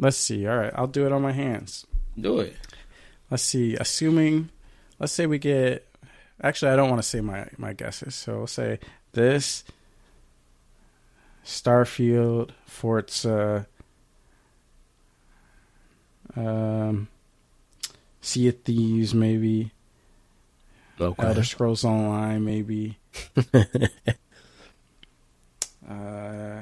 Let's see. All right, I'll do it on my hands. Do it. let's see. Assuming, let's say we get. Actually, I don't want to say my my guesses. So we'll say this. Starfield, Forza, um, Sea of Thieves, maybe. Okay. Elder Scrolls Online, maybe. uh,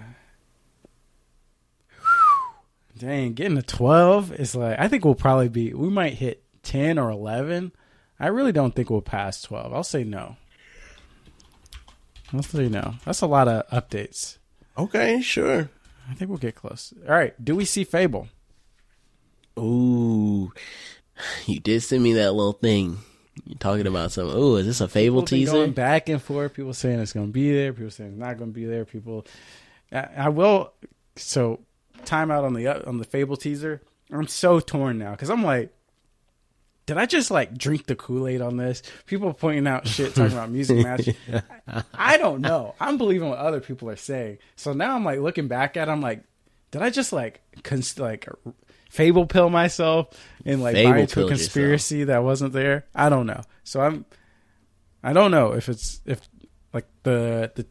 dang, getting to twelve is like I think we'll probably be. We might hit ten or eleven. I really don't think we'll pass twelve. I'll say no. I'll say no. That's a lot of updates. Okay, sure. I think we'll get close. All right. Do we see Fable? Ooh, you did send me that little thing. You're talking about some. Ooh, is this a Fable People been teaser? going back and forth. People saying it's going to be there. People saying it's not going to be there. People, I, I will. So, time out on the on the Fable teaser. I'm so torn now because I'm like, did I just like drink the Kool Aid on this? People pointing out shit, talking about music match. I, I don't know. I'm believing what other people are saying. So now I'm like looking back at. it, I'm like, did I just like cons- like Fable pill myself and like Fable buy into a conspiracy that wasn't there? I don't know. So I'm I don't know if it's if like the the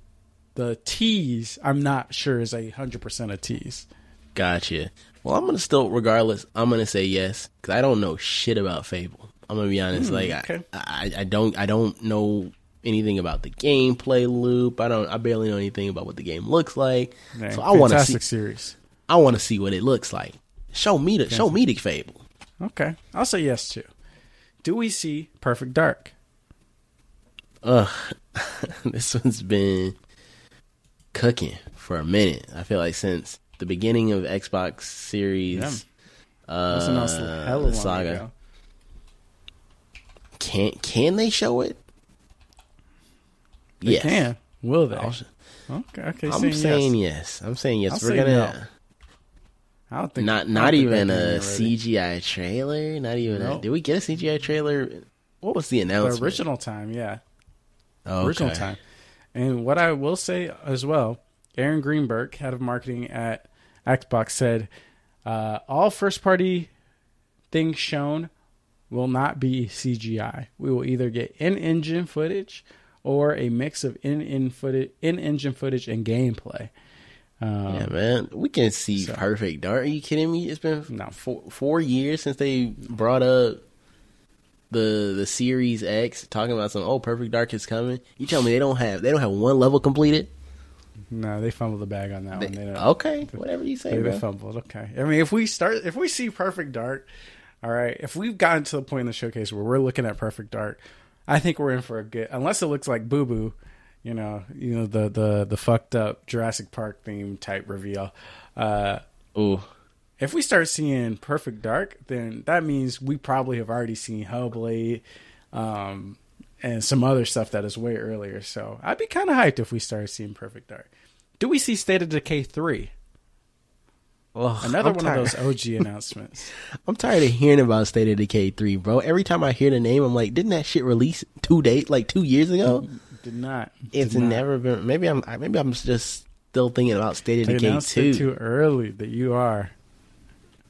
the tease. I'm not sure is a hundred percent a tease. Gotcha. Well, I'm gonna still, regardless, I'm gonna say yes because I don't know shit about Fable. I'm gonna be honest. Hmm, like, okay. I, I, I don't, I don't know anything about the gameplay loop. I don't, I barely know anything about what the game looks like. Dang, so I want to see, series. I want to see what it looks like. Show me the, show me the Fable. Okay, I'll say yes too. Do we see Perfect Dark? Ugh, this one's been cooking for a minute. I feel like since the beginning of Xbox Series, Yeah. uh, That's announced a hella long the saga. ago. Can can they show it? They can. Will they? I'll- Okay, okay. I'm saying saying yes. yes. I'm saying yes. I'll We're say gonna no. I don't think not don't think even a getting. CGI trailer. Not even. A, did we get a CGI trailer? What was the announcement? The original time, yeah. Oh, original time. And what I will say as well, Aaron Greenberg, head of marketing at Xbox, said uh, all first party things shown will not be CGI. We will either get in engine footage or a mix of in in footage, in engine footage and gameplay. Um, Yeah, man, we can see so- Perfect Dark. Are you kidding me? It's been No. four, four years since they brought up the the Series X, talking about some. Oh, Perfect Dark is coming. You tell me they don't have they don't have one level completed. No, they fumbled the bag on that They- one. They okay, whatever you say, They, they bro. fumbled. Okay. I mean, if we start, if we see Perfect Dark, all right. If we've gotten to the point in the showcase where we're looking at Perfect Dark, I think we're in for a good. Unless it looks like Boo Boo, you know, you know the the the fucked up Jurassic Park theme type reveal. Uh, Ooh, if we start seeing Perfect Dark, then that means we probably have already seen Hellblade, um, and some other stuff that is way earlier. So I'd be kind of hyped if we started seeing Perfect Dark. Do we see State of Decay three? Ugh, Another I'm one tired. of those OG announcements. I'm tired of hearing about State of Decay three, bro. Every time I hear the name, I'm like, didn't that shit release two days, like two years ago? Did not. It's did not. never been. Maybe I'm. Maybe I'm just still thinking about State of They Decay two. it too early that you are.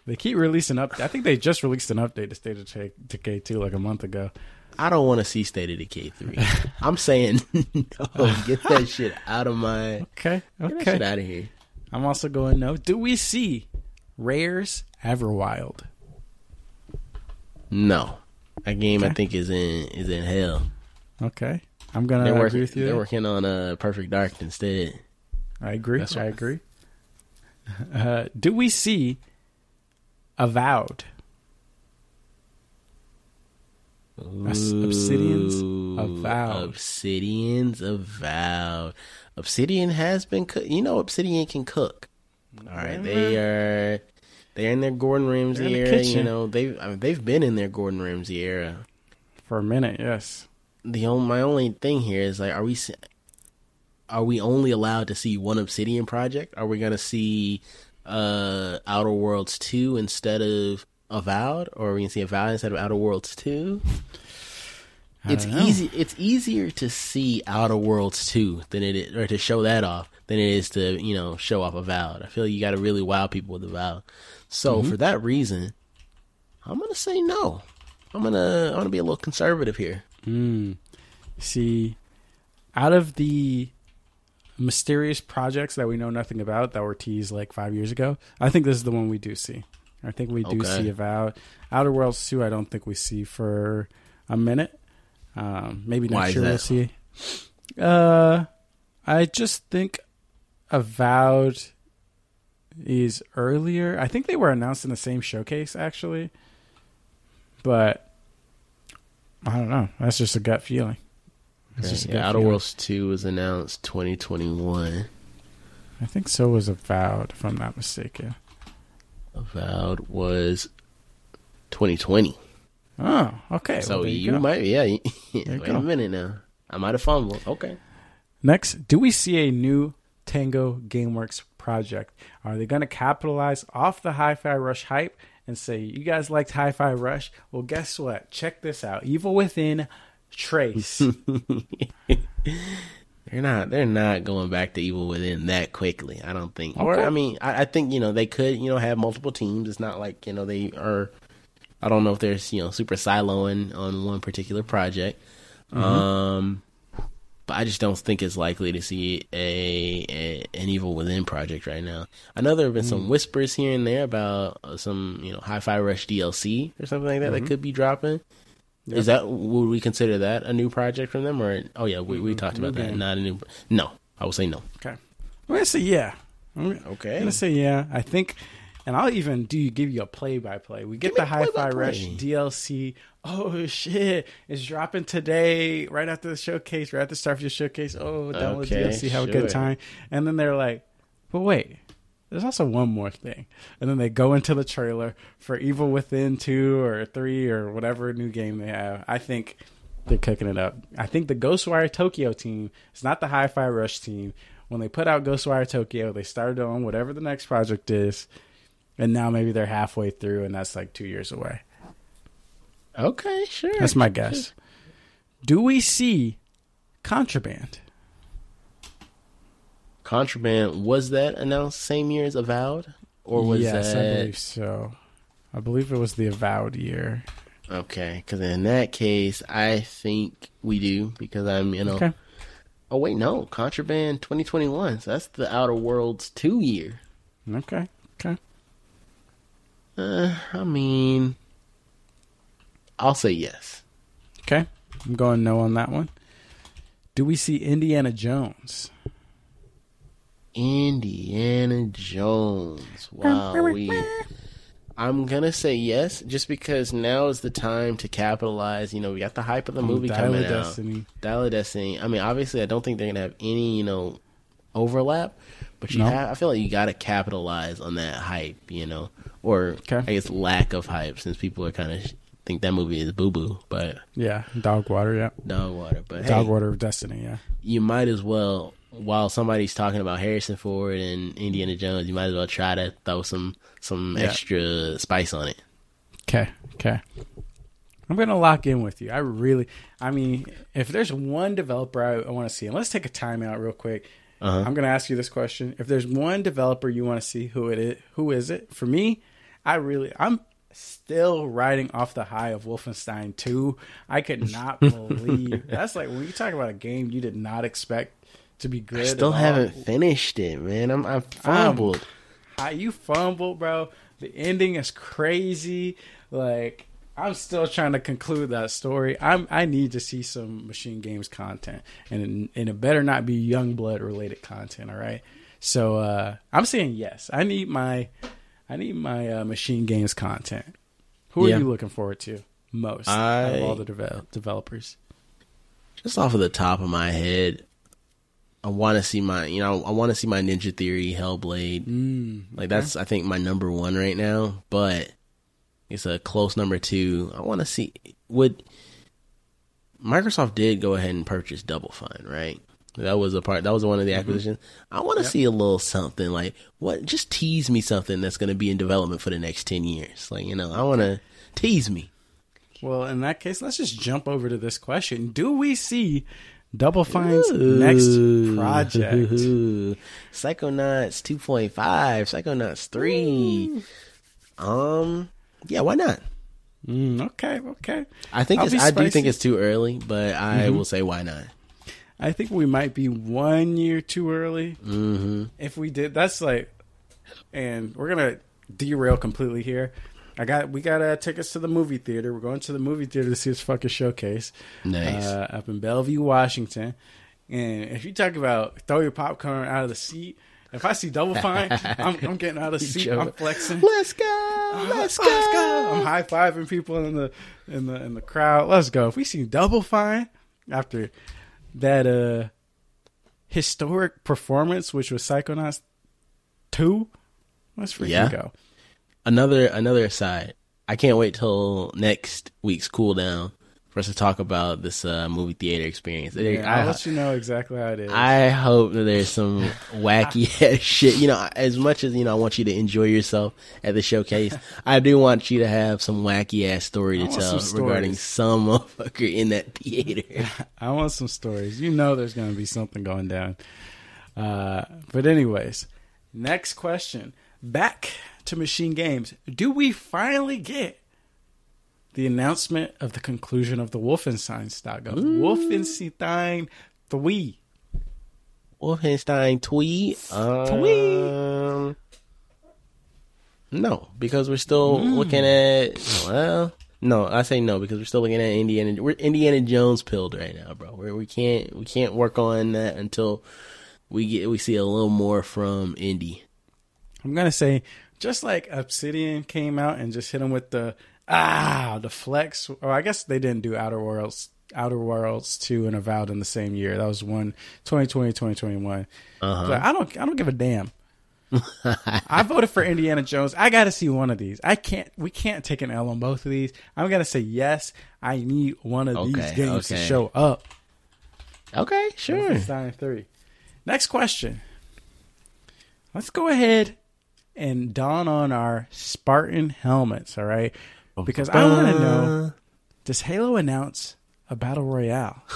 They keep releasing up. I think they just released an update to State of Decay- Decay two like a month ago. I don't want to see State of Decay three. I'm saying no. Get that shit out of my. Okay, Get that shit okay. out of here. I'm also going no. Do we see Rare's Everwild? No, that game I think is in is in hell. Okay, I'm gonna they're agree working. with you. They're working on uh, Perfect Dark instead. I agree. That's I agree. Uh, do we see Avowed? Obsidian's Avowed. Obsidian's avowed. Obsidian has been cook. You know, Obsidian can cook. All right, they are. They're in their Gordon Ramsay era. You know, they've I mean, they've been in their Gordon Ramsay era. For a minute, yes. The only, my only thing here is like, are we are we only allowed to see one Obsidian project? Are we gonna see uh Outer Worlds two instead of Avowed, or are we gonna see Avowed instead of Outer Worlds two? It's know. easy. It's easier to see Outer Worlds two than it is, or to show that off than it is to you know show off Avowed. I feel like you got to really wow people with Avowed. So Mm-hmm. for that reason, I'm gonna say no. I'm gonna I'm gonna be a little conservative here. Mm. See, out of the mysterious projects that we know nothing about that were teased like five years ago, I think this is the one we do see. I think we do Okay. see Avowed. Outer Worlds 2, I don't think we see for a minute. Um, maybe next year we'll see. Uh, I just think Avowed is earlier. I think they were announced in the same showcase, actually. But I don't know. That's just a gut feeling. It's just a yeah, gut Outer feeling. Worlds two was announced 2021. I think so was Avowed, if I'm not mistaken. Avowed was 2020. Oh, ah, okay. so well, there you, might, yeah. you- you wait go. a minute now. I might have fumbled. Okay. Next, do we see a new Tango GameWorks project? Are they going to capitalize off the Hi-Fi Rush hype and say, "You guys liked Hi-Fi Rush? Well, guess what? Check this out: Evil Within Trace." They're not. They're not going back to Evil Within that quickly. I don't think. Or I mean, I, I think you know they could you know have multiple teams. It's not like you know they are. I don't know if there's you know super siloing on one particular project. Um, but I just don't think it's likely to see a, a an Evil Within project right now. I know there have been some whispers here and there about uh, some you know Hi-Fi Rush DLC or something like that that could be dropping. Is that would we consider that a new project from them or oh yeah we we talked about that not a new no I would say no okay, I'm to say yeah. I'm I'm gonna say yeah. I think, and I'll even do give you a play by play. We get the Hi-Fi. Rush DLC. Oh shit! It's dropping today, right after the showcase, right after the start of Starfield showcase. Oh, download Okay, DLC, have a good time. And then they're like, "But wait, there's also one more thing." And then they go into the trailer for Evil Within two or three or whatever new game they have. I think they're cooking it up. I think the Ghostwire Tokyo team is not the Hi-Fi Rush team. When they put out Ghostwire Tokyo, they started on whatever the next project is, and now maybe they're halfway through, and that's like two years away. okay sure That's my guess. Do we see Contraband? Contraband was that announced same year as Avowed or was yes, I that believe so. I believe it was the Avowed year. okay because in that case I think we do because I'm you know Okay. oh wait no Contraband 2021 so that's the Outer Worlds two year Okay. Okay. uh, I mean I'll say yes Okay. I'm going no on that one. Do we see Indiana Jones? Indiana Jones. Wow. we, I'm gonna say yes, just because now is the time to capitalize. You know, we got the hype of the movie Dial coming of out. Destiny. Dial of Destiny. I mean, obviously, I don't think they're gonna have any, you know, overlap. But you No. have, I feel like you got to capitalize on that hype, you know, or Okay. I guess lack of hype, since people are kind of think that movie is boo boo, but Yeah, Dog Water. Yeah, dog water. But hey, Dog Water of Destiny. Yeah. you might as well while somebody's talking about Harrison Ford and Indiana Jones, you might as well try to throw some some Yeah. extra spice on it. Okay. Okay. I'm gonna lock in with you. I really, I mean, if there's one developer I, I want to see, and let's take a timeout real quick. Uh-huh. I'm gonna ask you this question: If there's one developer you want to see, who it is? Who is it? For me, I really, I'm still riding off the high of Wolfenstein 2. I could not believe that's like when you talk about a game you did not expect to be good. I still haven't finished it, man. I'm I'm fumbled. How you fumbled, bro. The ending is crazy. Like I'm still trying to conclude that story. I'm I need to see some MachineGames content, and and it better not be Youngblood related content. All right. So uh, I'm saying yes. I need my I need my uh, MachineGames content. Who are Yeah. you looking forward to most out of all the devel- developers? Just off of the top of my head, I want to see my you know I want to see my Ninja Theory Hellblade. Mm, Like that's I think my number one right now, but it's a close number two. I want to see would Microsoft did go ahead and purchase Double Fine, right? That was a part. That was one of the acquisitions. I want to Yep. see a little something like what? Just tease me something that's going to be in development for the next ten years. Like you know, I want to tease me. Well, in that case, let's just jump over to this question: Do we see Double Fine's next project? Ooh. Psychonauts 2.5, Psychonauts 3. Um, yeah, why not? Mm, okay, okay. I think I do think. Mm-hmm. it's too early, but I will say why not. I think we might be one year too early. Mm-hmm. If we did, that's like, and we're gonna derail completely here. I got we got uh, tickets to the movie theater. We're going to the movie theater to see this fucking showcase. Nice. uh, up in Bellevue, Washington. And if you talk about throw your popcorn out of the seat, if I see Double Fine, I'm, I'm getting out of the seat. I'm flexing. Let's go. Let's, go. I'm high fiving people in the in the in the crowd. Let's go. If we see Double Fine after that uh historic performance, which was Psychonauts two, let's freaking Yeah. go. Another another aside. I can't wait till next week's cool down for us to talk about this uh, movie theater experience. Yeah, I, I'll let you know exactly how it is. I hope that there's some wacky ass shit. You know, as much as you know, I want you to enjoy yourself at the showcase. I do want you to have some wacky ass story to tell some regarding some motherfucker in that theater. I want some stories. You know, there's going to be something going down. Uh, but anyways, next question. Back to MachineGames. Do we finally get the announcement of the conclusion of the Wolfenstein saga? Wolfenstein Three. Wolfenstein Tweet. Um, no, because we're still looking at. Well, no, I say no because we're still looking at Indiana. We're Indiana Jones pilled right now, bro. Where we can't we can't work on that until we get we see a little more from Indy. I'm gonna say just like Obsidian came out and just hit him with the ah the flex. Or I guess they didn't do Outer Worlds. Outer Worlds 2 and Avowed in the same year. That was one 2020 2021. Uh-huh. But I don't I don't give a damn. I voted for Indiana Jones. I got to see one of these. I can't. We can't take an L on both of these. I'm gonna say yes. I need one of these Okay, games to show up. Okay, sure. Wolfenstein Three. Next question. Let's go ahead and don on our Spartan helmets. All right, because I want to know: Does Halo announce a battle royale?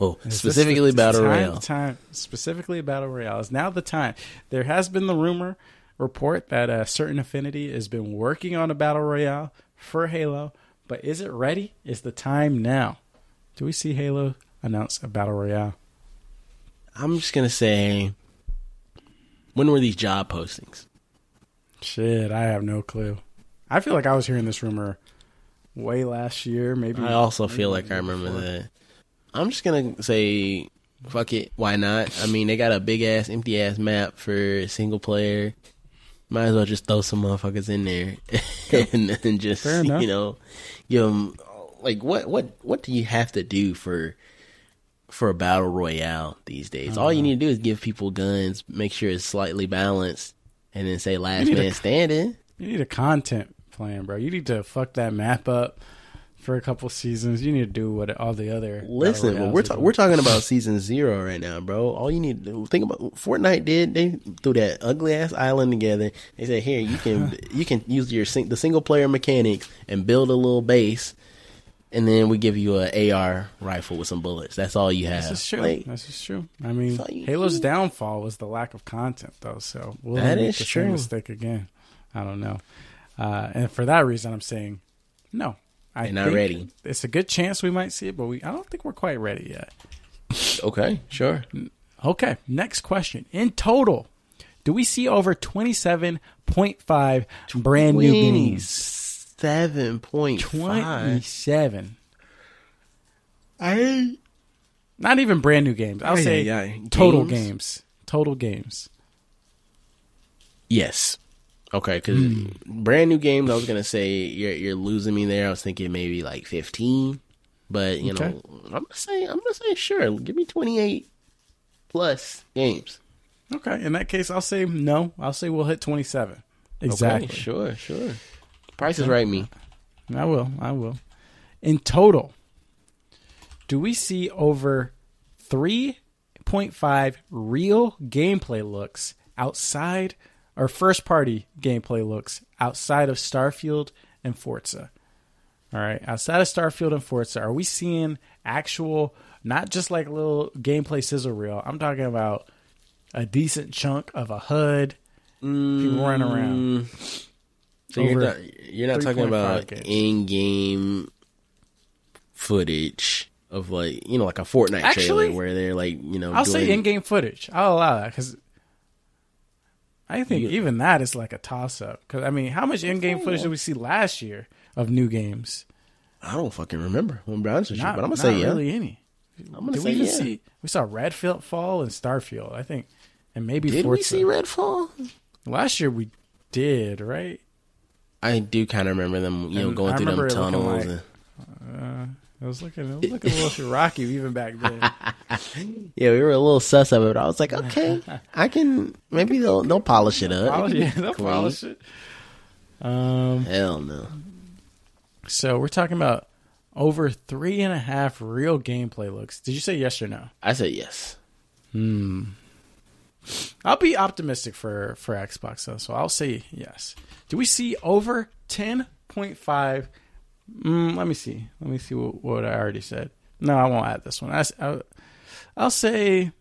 Oh, specifically, the battle time, royale. Time specifically battle royale is now the time. There has been the rumor report that a Certain Affinity has been working on a battle royale for Halo, but is it ready? Is the time now? Do we see Halo announce a battle royale? I'm just gonna say, when were these job postings? Shit, I have no clue. I feel like I was hearing this rumor way last year. Maybe I also feel like I remember before. that. I'm just gonna say, fuck it, why not? I mean, they got a big ass, empty ass map for single player. Might as well just throw some motherfuckers in there and then just you know give them like what what what do you have to do for for a battle royale these days? All Uh-huh. you need to do is give people guns, make sure it's slightly balanced, and then say last need a- man standing. You need a content plan, bro. You need to fuck that map up for a couple seasons. You need to do what all the other Listen, battle we're ta- we're talking about season zero right now, bro. All you need to do, think about Fortnite did they threw that ugly ass island together. They said, "Here, you can you can use your sing- the single player mechanics and build a little base, and then we give you a AR rifle with some bullets. That's all you have." This is true. Like, this is true. I mean, Halo's downfall was the lack of content, though. So we'll That make is the true. same mistake again. I don't know, uh, and for that reason, I'm saying no. I They're not think ready. It's a good chance we might see it, but we I don't think we're quite ready yet. okay, sure. Okay, next question. In total, do we see over 27.5 brand new games? Seven point five. 27. I Not even brand new games. I'll Ay, say ay, ay. total Games? games. Total games. Yes. Okay, because Hmm. brand new games, I was gonna say you're you're losing me there. I was thinking maybe like fifteen, but you Okay. know, I'm gonna say I'm gonna say sure. Give me twenty eight plus games. Okay, in that case, I'll say no. I'll say we'll hit 27. Exactly. Okay, sure, sure. Price is right, me. I will. I will. In total, do we see over 3.5 real gameplay looks outside or first party gameplay looks outside of Starfield and Forza? All right, outside of Starfield and Forza, are we seeing actual, not just like a little gameplay sizzle reel? I'm talking about a decent chunk of a HUD, people running around. Mm. So you're not, You're not talking about in-game footage of like you know like a Fortnite Actually, trailer where they're like you know I'll doing, say in-game footage. I'll allow that because I think You- even that is like a toss-up. Because I mean, how much in-game footage did we see last year of new games? I don't fucking remember. I'm you, Not, but I'm gonna say yeah. really any. I'm gonna Did say we yeah. see? We saw Redfield Fall and Starfield. I think, and maybe Did Forza. we see Redfall? last year? We did right. I do kind of remember them, you know, going through them remember it looking tunnels. like- and, uh, It was looking, it was looking a little rocky even back then. yeah, we were a little sus of it. But I was like, okay, I can. Maybe they'll they'll polish it up. Polish, yeah, they'll Clean. polish it. Um, Hell no. so we're talking about over three and a half real gameplay looks. Did you say yes or no? I said yes. Hmm. I'll be optimistic for for Xbox though, so I'll say yes. Do we see over ten point five? Mm, let me see. Let me see what, what I already said. No, I won't add this one. I, will I'll say.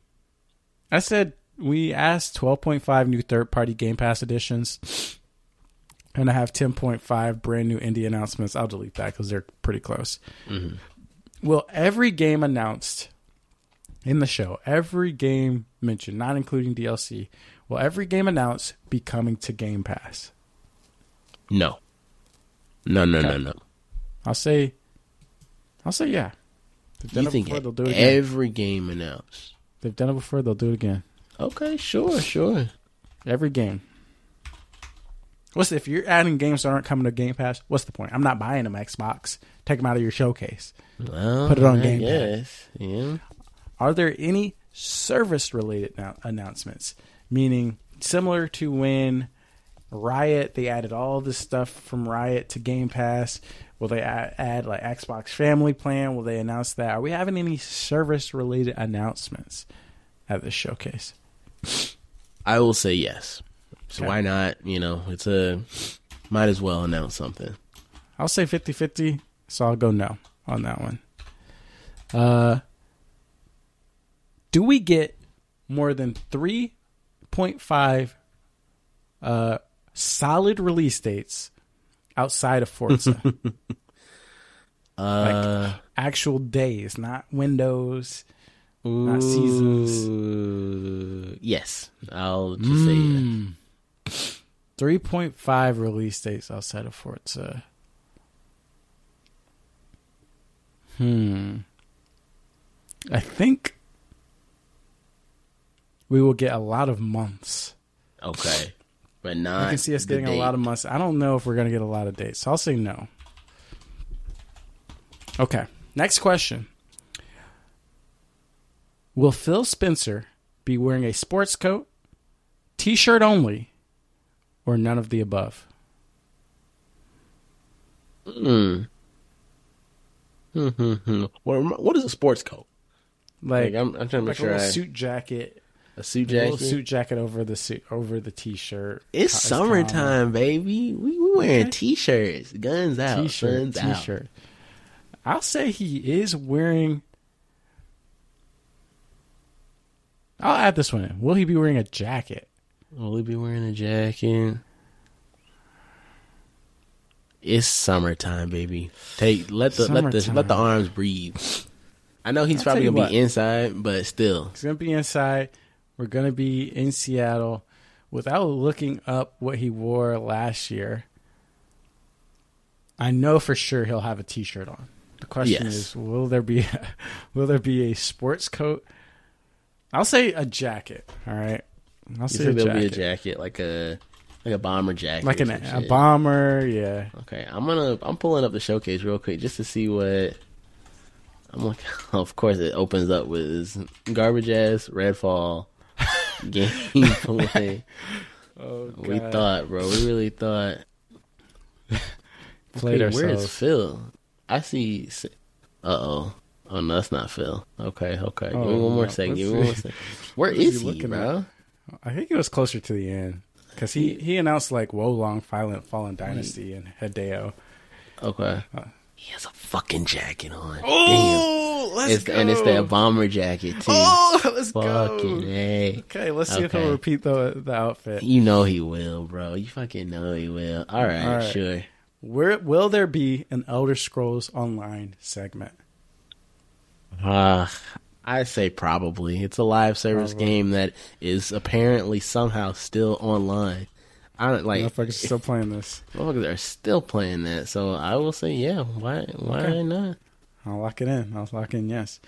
I said we asked twelve point five new third party Game Pass editions, and I have ten point five brand new indie announcements. I'll delete that because they're pretty close. Will every game announced in the show, every game mentioned, not including DLC, will every game announced be coming to Game Pass? No. No, no, no, no. I'll say, I'll say yeah. They've done You it think before, they'll do it again. every game announced? They've done it before, they'll do it again. Okay, sure, sure. Every game. What's if you're adding games that aren't coming to Game Pass? What's the point? I'm not buying them Xbox. Take them out of your showcase. Well, Put it on I Game Pass. Yeah. Are there any service related announcements? Meaning similar to when Riot they added all this stuff from Riot to Game Pass. Will they add, add like Xbox Family Plan? Will they announce that? Are we having any service related announcements at this showcase? I will say yes. So Okay. why not? You know, it's a might as well announce something. I'll say 50-50, so I'll go no on that one. Uh, do we get more than 3.5 uh, solid release dates outside of Forza? Uh, Actual days, not windows, not seasons. Yes, I'll just say Hmm. yeah. 3.5 release dates outside of Forza. Hmm. I think we will get a lot of months. Okay, but not. I can see us getting a lot of months. I don't know if we're going to get a lot of dates. So I'll say no. Okay. Next question. Will Phil Spencer be wearing a sports coat, t shirt only, or none of the above? Mm. Hmm, hmm. What, what is a sports coat? Like, Like, I'm, I'm trying to make like a sure little I, suit jacket, a suit a jacket. suit jacket over the suit over the t shirt. It's summertime, baby. We, we wearing Okay. t-shirts, guns out, T shirt, guns t out. I'll say he is wearing. I'll add this one in. Will he be wearing a jacket? Will he be wearing a jacket? It's summertime, baby. Take let the let the let the arms breathe. I know he's I'll probably gonna you be inside, but still. He's gonna be inside. We're gonna be in Seattle. Without looking up what he wore last year, I know for sure he'll have a T-shirt on. The question Yes. is, will there be will there be a sports coat? I'll say a jacket. All right, I'll You say a there'll jacket. be a jacket, like a like a bomber jacket, like an, a bomber. Yeah, Okay, I'm gonna I'm pulling up the showcase real quick just to see what. I'm like, of course, it opens up with garbage ass Redfall gameplay. oh, we thought, bro, we really thought. played Okay, where is. Phil? I see. Uh oh. Oh no, that's not Phil. Okay, okay. Give me Oh, one more no. second. Give me one more second. Where is he bro? I think it was closer to the end because he he announced like Wolong Violent Fallen Dynasty and Hideo. Okay. Uh. He has a fucking jacket on. Oh, Damn. It's, and it's that bomber jacket too. Oh, let's Fucking go. Okay, let's see if Okay. he'll repeat the the outfit. You know he will, bro. You fucking know he will. All right, All right. sure. Where will there be an Elder Scrolls Online segment? Uh, I say probably. It's a live service Probably. game that is apparently somehow still online. I don't like. Motherfuckers still playing this. Motherfuckers are still playing that, so I will say yeah. Why? Why Okay. not? I'll lock it in. I'll lock in yes.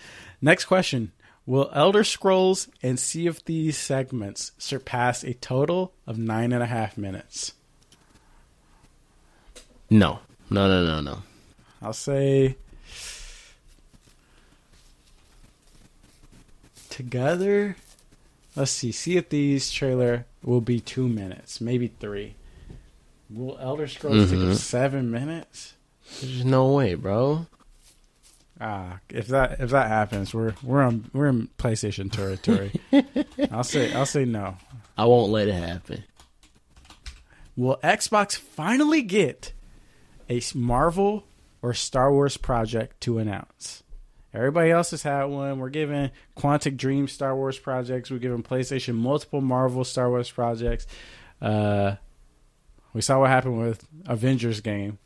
Next question. Will Elder Scrolls and Sea of Thieves segments surpass a total of nine and a half minutes? No, no, no, no, no. I'll say together. Let's see. Sea of Thieves trailer will be two minutes, maybe three. Will Elder Scrolls take Mhm. up seven minutes? There's no way, bro. Ah, if that if that happens, we're we're on we're in PlayStation territory. I'll say I'll say no. I won't let it happen. Will Xbox finally get a Marvel or Star Wars project to announce? Everybody else has had one. We're giving Quantic Dream Star Wars projects. We're giving PlayStation multiple Marvel Star Wars projects. Uh, we saw what happened with Avengers game.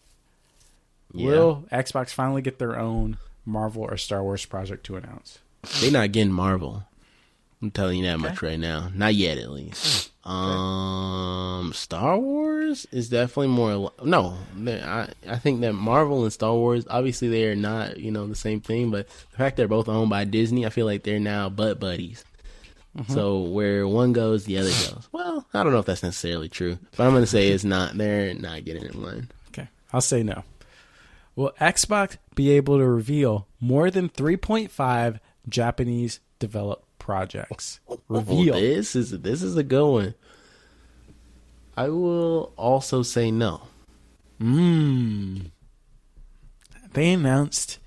Yeah. Will Xbox finally get their own Marvel or Star Wars project to announce? They're not getting Marvel. I'm telling you that Okay. much right now. Not yet, at least. Um, Star Wars is definitely more. No, I I think that Marvel and Star Wars, obviously, they are not you know the same thing. But the fact they're both owned by Disney, I feel like they're now butt buddies. So where one goes, the other goes. Well, I don't know if that's necessarily true, but I'm gonna say it's not. They're not getting in line. Okay, I'll say no. Will Xbox be able to reveal more than 3.5 Japanese developed projects? Reveal. Oh, this is this is a good one. I will also say no. Mmm. They announced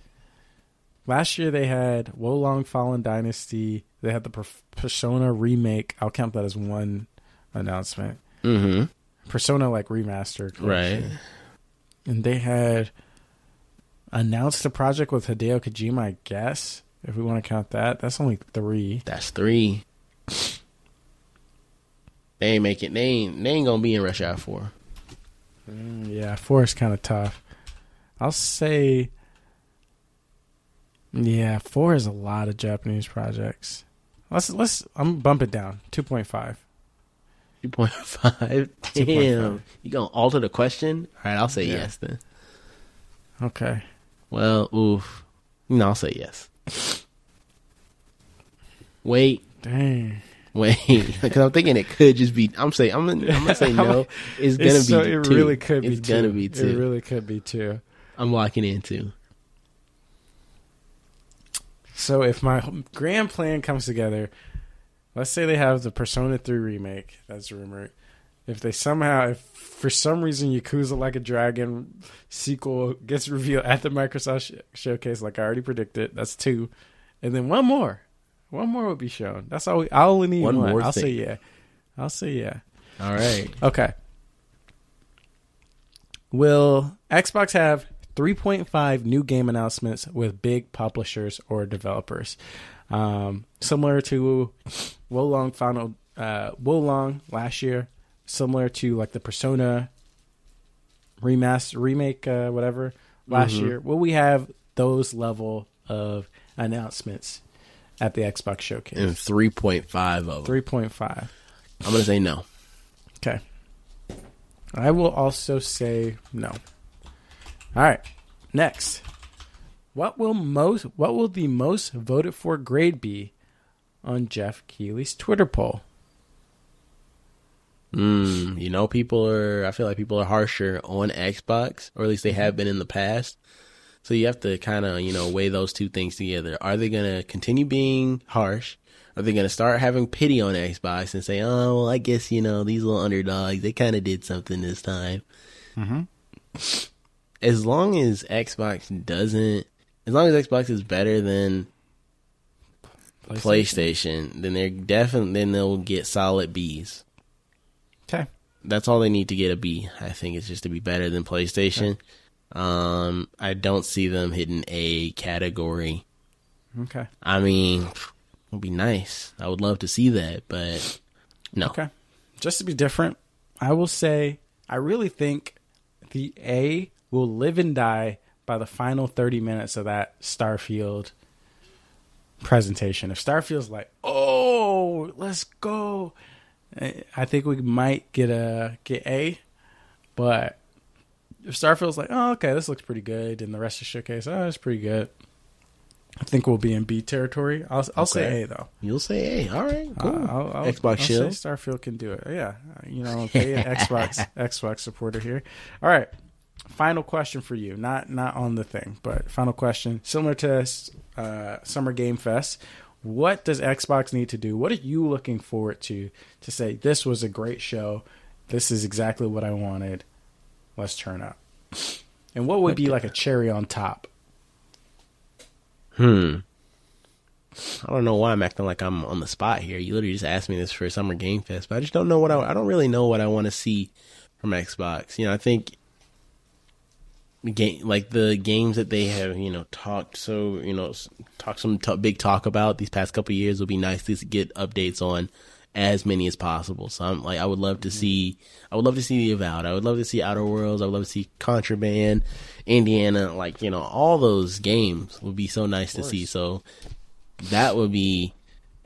last year they had Wo Long Fallen Dynasty. They had the Per- Persona remake. I'll count that as one announcement. Mm-hmm. Persona like remastered, Right. And they had announced a project with Hideo Kojima. I guess if we want to count that, that's only three. That's three. They ain't making. They ain't. They ain't gonna be in Rush Hour Four. Mm, yeah, four is kind of tough. I'll say, yeah, four is a lot of Japanese projects. Let's let's. I'm bump it down. Two point five. Two point five. 2.5. Damn. You gonna alter the question? All right, I'll say Yeah. yes then. Okay. Well, oof. No, I'll say yes. Wait, Dang. wait, because I'm thinking it could just be. I'm saying I'm. Gonna, I'm gonna say no. It's gonna It's be. so- it two. really could be. It's gonna two. be two. It really could be two. I'm locking in two. So if my grand plan comes together, let's say they have the Persona 3 remake, that's rumored. If they somehow, if for some reason Yakuza Like a Dragon sequel gets revealed at the Microsoft sh- showcase, like I already predicted, that's two. And then one more. One more would be shown. That's all we, I only need One one. more I'll say thing. yeah. I'll say yeah. All right. Okay. Will Xbox have 3.5 new game announcements with big publishers or developers? Um, similar to Wolong Final uh, Wolong last year, similar to like the Persona remaster remake uh, whatever last Mhm. year. Will we have those level of announcements at the Xbox showcase? And three point five of them. 3.5. I'm gonna say no. Okay. I will also say no. All right. Next. What will most what will the most voted for grade be on Geoff Keighley's Twitter poll? Mm, you know, people are. I feel like people are harsher on Xbox, or at least they have been in the past. So you have to kind of, you know, weigh those two things together. Are they going to continue being harsh? Are they going to start having pity on Xbox and say, "Oh, well, I guess you know these little underdogs, they kind of did something this time." Mm-hmm. As long as Xbox doesn't, as long as Xbox is better than PlayStation, then they're definitely then they'll get solid Bs. Okay. that's all they need to get a B. I think it's just to be better than PlayStation. Um, I don't see them hitting A category. Okay. I mean, it would be nice. I would love to see that, but no. Okay. Just to be different, I will say I really think the A will live and die by the final 30 minutes of that Starfield presentation. If Starfield's like, "Oh, let's go." I think we might get a get A, but if Starfield's like, "Oh, okay, this looks pretty good," and the rest of the showcase, "Oh, it's pretty good." I think we'll be in B territory. I'll I'll say A though. You'll say, A. all right, Uh, cool. I'll, I'll, Xbox shield. say Starfield can do it. Yeah, you know, okay, Xbox Xbox supporter here. All right, final question for you. Not not on the thing, but final question. Similar to uh, Summer Game Fest, what does Xbox need to do? What are you looking forward to to say this was a great show? This is exactly what I wanted. Let's turn up. And what would be like a cherry on top? Hmm. I don't know why I'm acting like I'm on the spot here. You literally just asked me this for Summer Game Fest, but I just don't know what I. I don't really know what I want to see from Xbox. You know, I think game like the games that they have, you know, talked so you know, talk some t- big talk about these past couple of years. Will be nice to get updates on as many as possible. So I'm like, I would love to see. I would love to see the Avowed. I would love to see Outer Worlds. I would love to see Contraband, Indiana. Like you know, all those games would be so nice to see. So that would be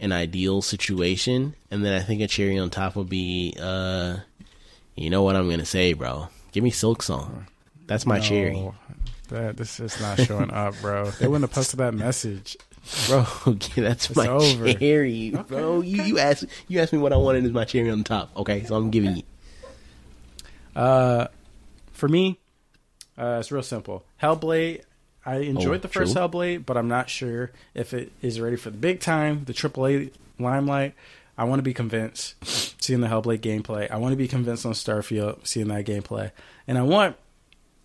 an ideal situation. And then I think a cherry on top would be, uh, you know what I'm gonna say, bro? Give me Silksong. That's my cherry, That this is not showing up, bro. They wouldn't have posted that message. bro. okay, that's It's my over. cherry, bro. You you asked you asked me what I wanted is my cherry on the top. Okay, so I'm giving you. Uh, for me, uh, it's real simple. Hellblade. I enjoyed Oh, the first true. Hellblade, but I'm not sure if it is ready for the big time, the AAA limelight. I want to be convinced seeing the Hellblade gameplay. I want to be convinced on Starfield seeing that gameplay, and I want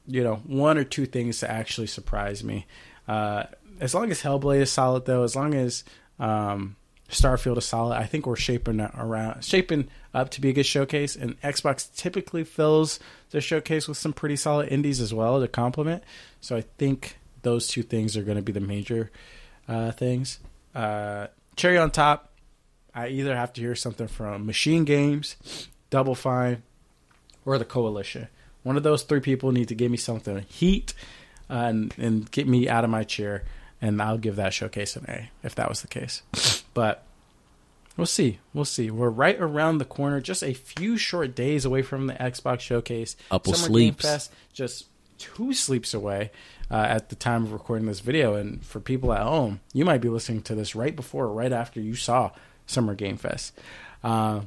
you know one or two things to actually surprise me. Uh, as long as Hellblade is solid, though, as long as um, Starfield is solid, I think we're shaping around shaping up to be a good showcase. And Xbox typically fills their showcase with some pretty solid indies as well to complement. So I think those two things are going to be the major uh, things. Uh, cherry on top, I either have to hear something from MachineGames, Double Fine, or the Coalition. One of those three people need to give me something heat uh, and and get me out of my chair, and I'll give that showcase an A if that was the case. But we'll see, we'll see. We're right around the corner, just a few short days away from the Xbox showcase. Upple Summer sleeps. Game Fest just two sleeps away uh, at the time of recording this video. And for people at home, you might be listening to this right before or right after you saw Summer Game Fest. Uh,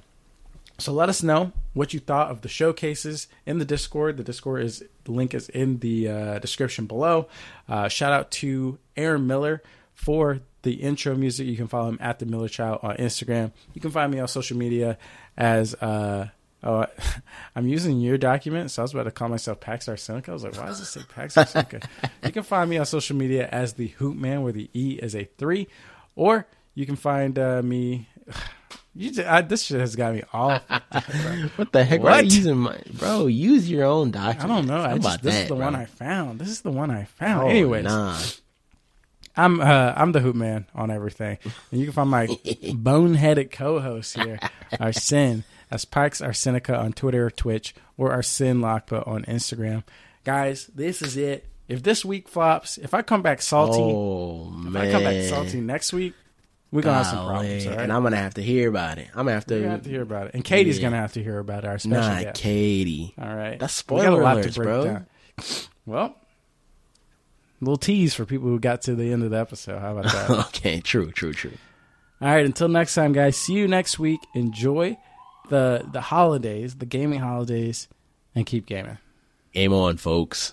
so let us know what you thought of the showcases in the Discord. The Discord is the link is in the uh, description below. Uh, shout out to Aaron Miller for the intro music. You can follow him at the Miller Child on Instagram. You can find me on social media as uh, oh, I'm using your document, so I was about to call myself Paxarsenica. I was like, why does it say Paxarsenica? you can find me on social media as the Hoop Man, where the E is a three, or you can find uh, me. You just, I, this shit has got me all. fucked up, bro. What the heck? Why are you using my bro? Use your own document. I don't know. I just, about this that, is the bro? one I found. This is the one I found. Oh, Anyways, nah. I'm uh, I'm the hoop man on everything, and you can find my boneheaded co-host here, Arsene, as Pikes Arsenica on Twitter, or Twitch, or Arsene Lockput on Instagram. Guys, this is it. If this week flops, if I come back salty, Oh if I come back salty next week, we're gonna have some problems. Golly. All right? and I'm gonna have to hear about it. I'm gonna have to. Gonna have to hear about it, and Katie's Yeah. gonna have to hear about it. Our special Nah, guest. Katie. All right, That's We got a spoiler alerts, bro. Well, little tease for people who got to the end of the episode. How about that? okay, true, true, true. All right, until next time, guys. See you next week. Enjoy the the holidays, the gaming holidays, and keep gaming. Game on, folks.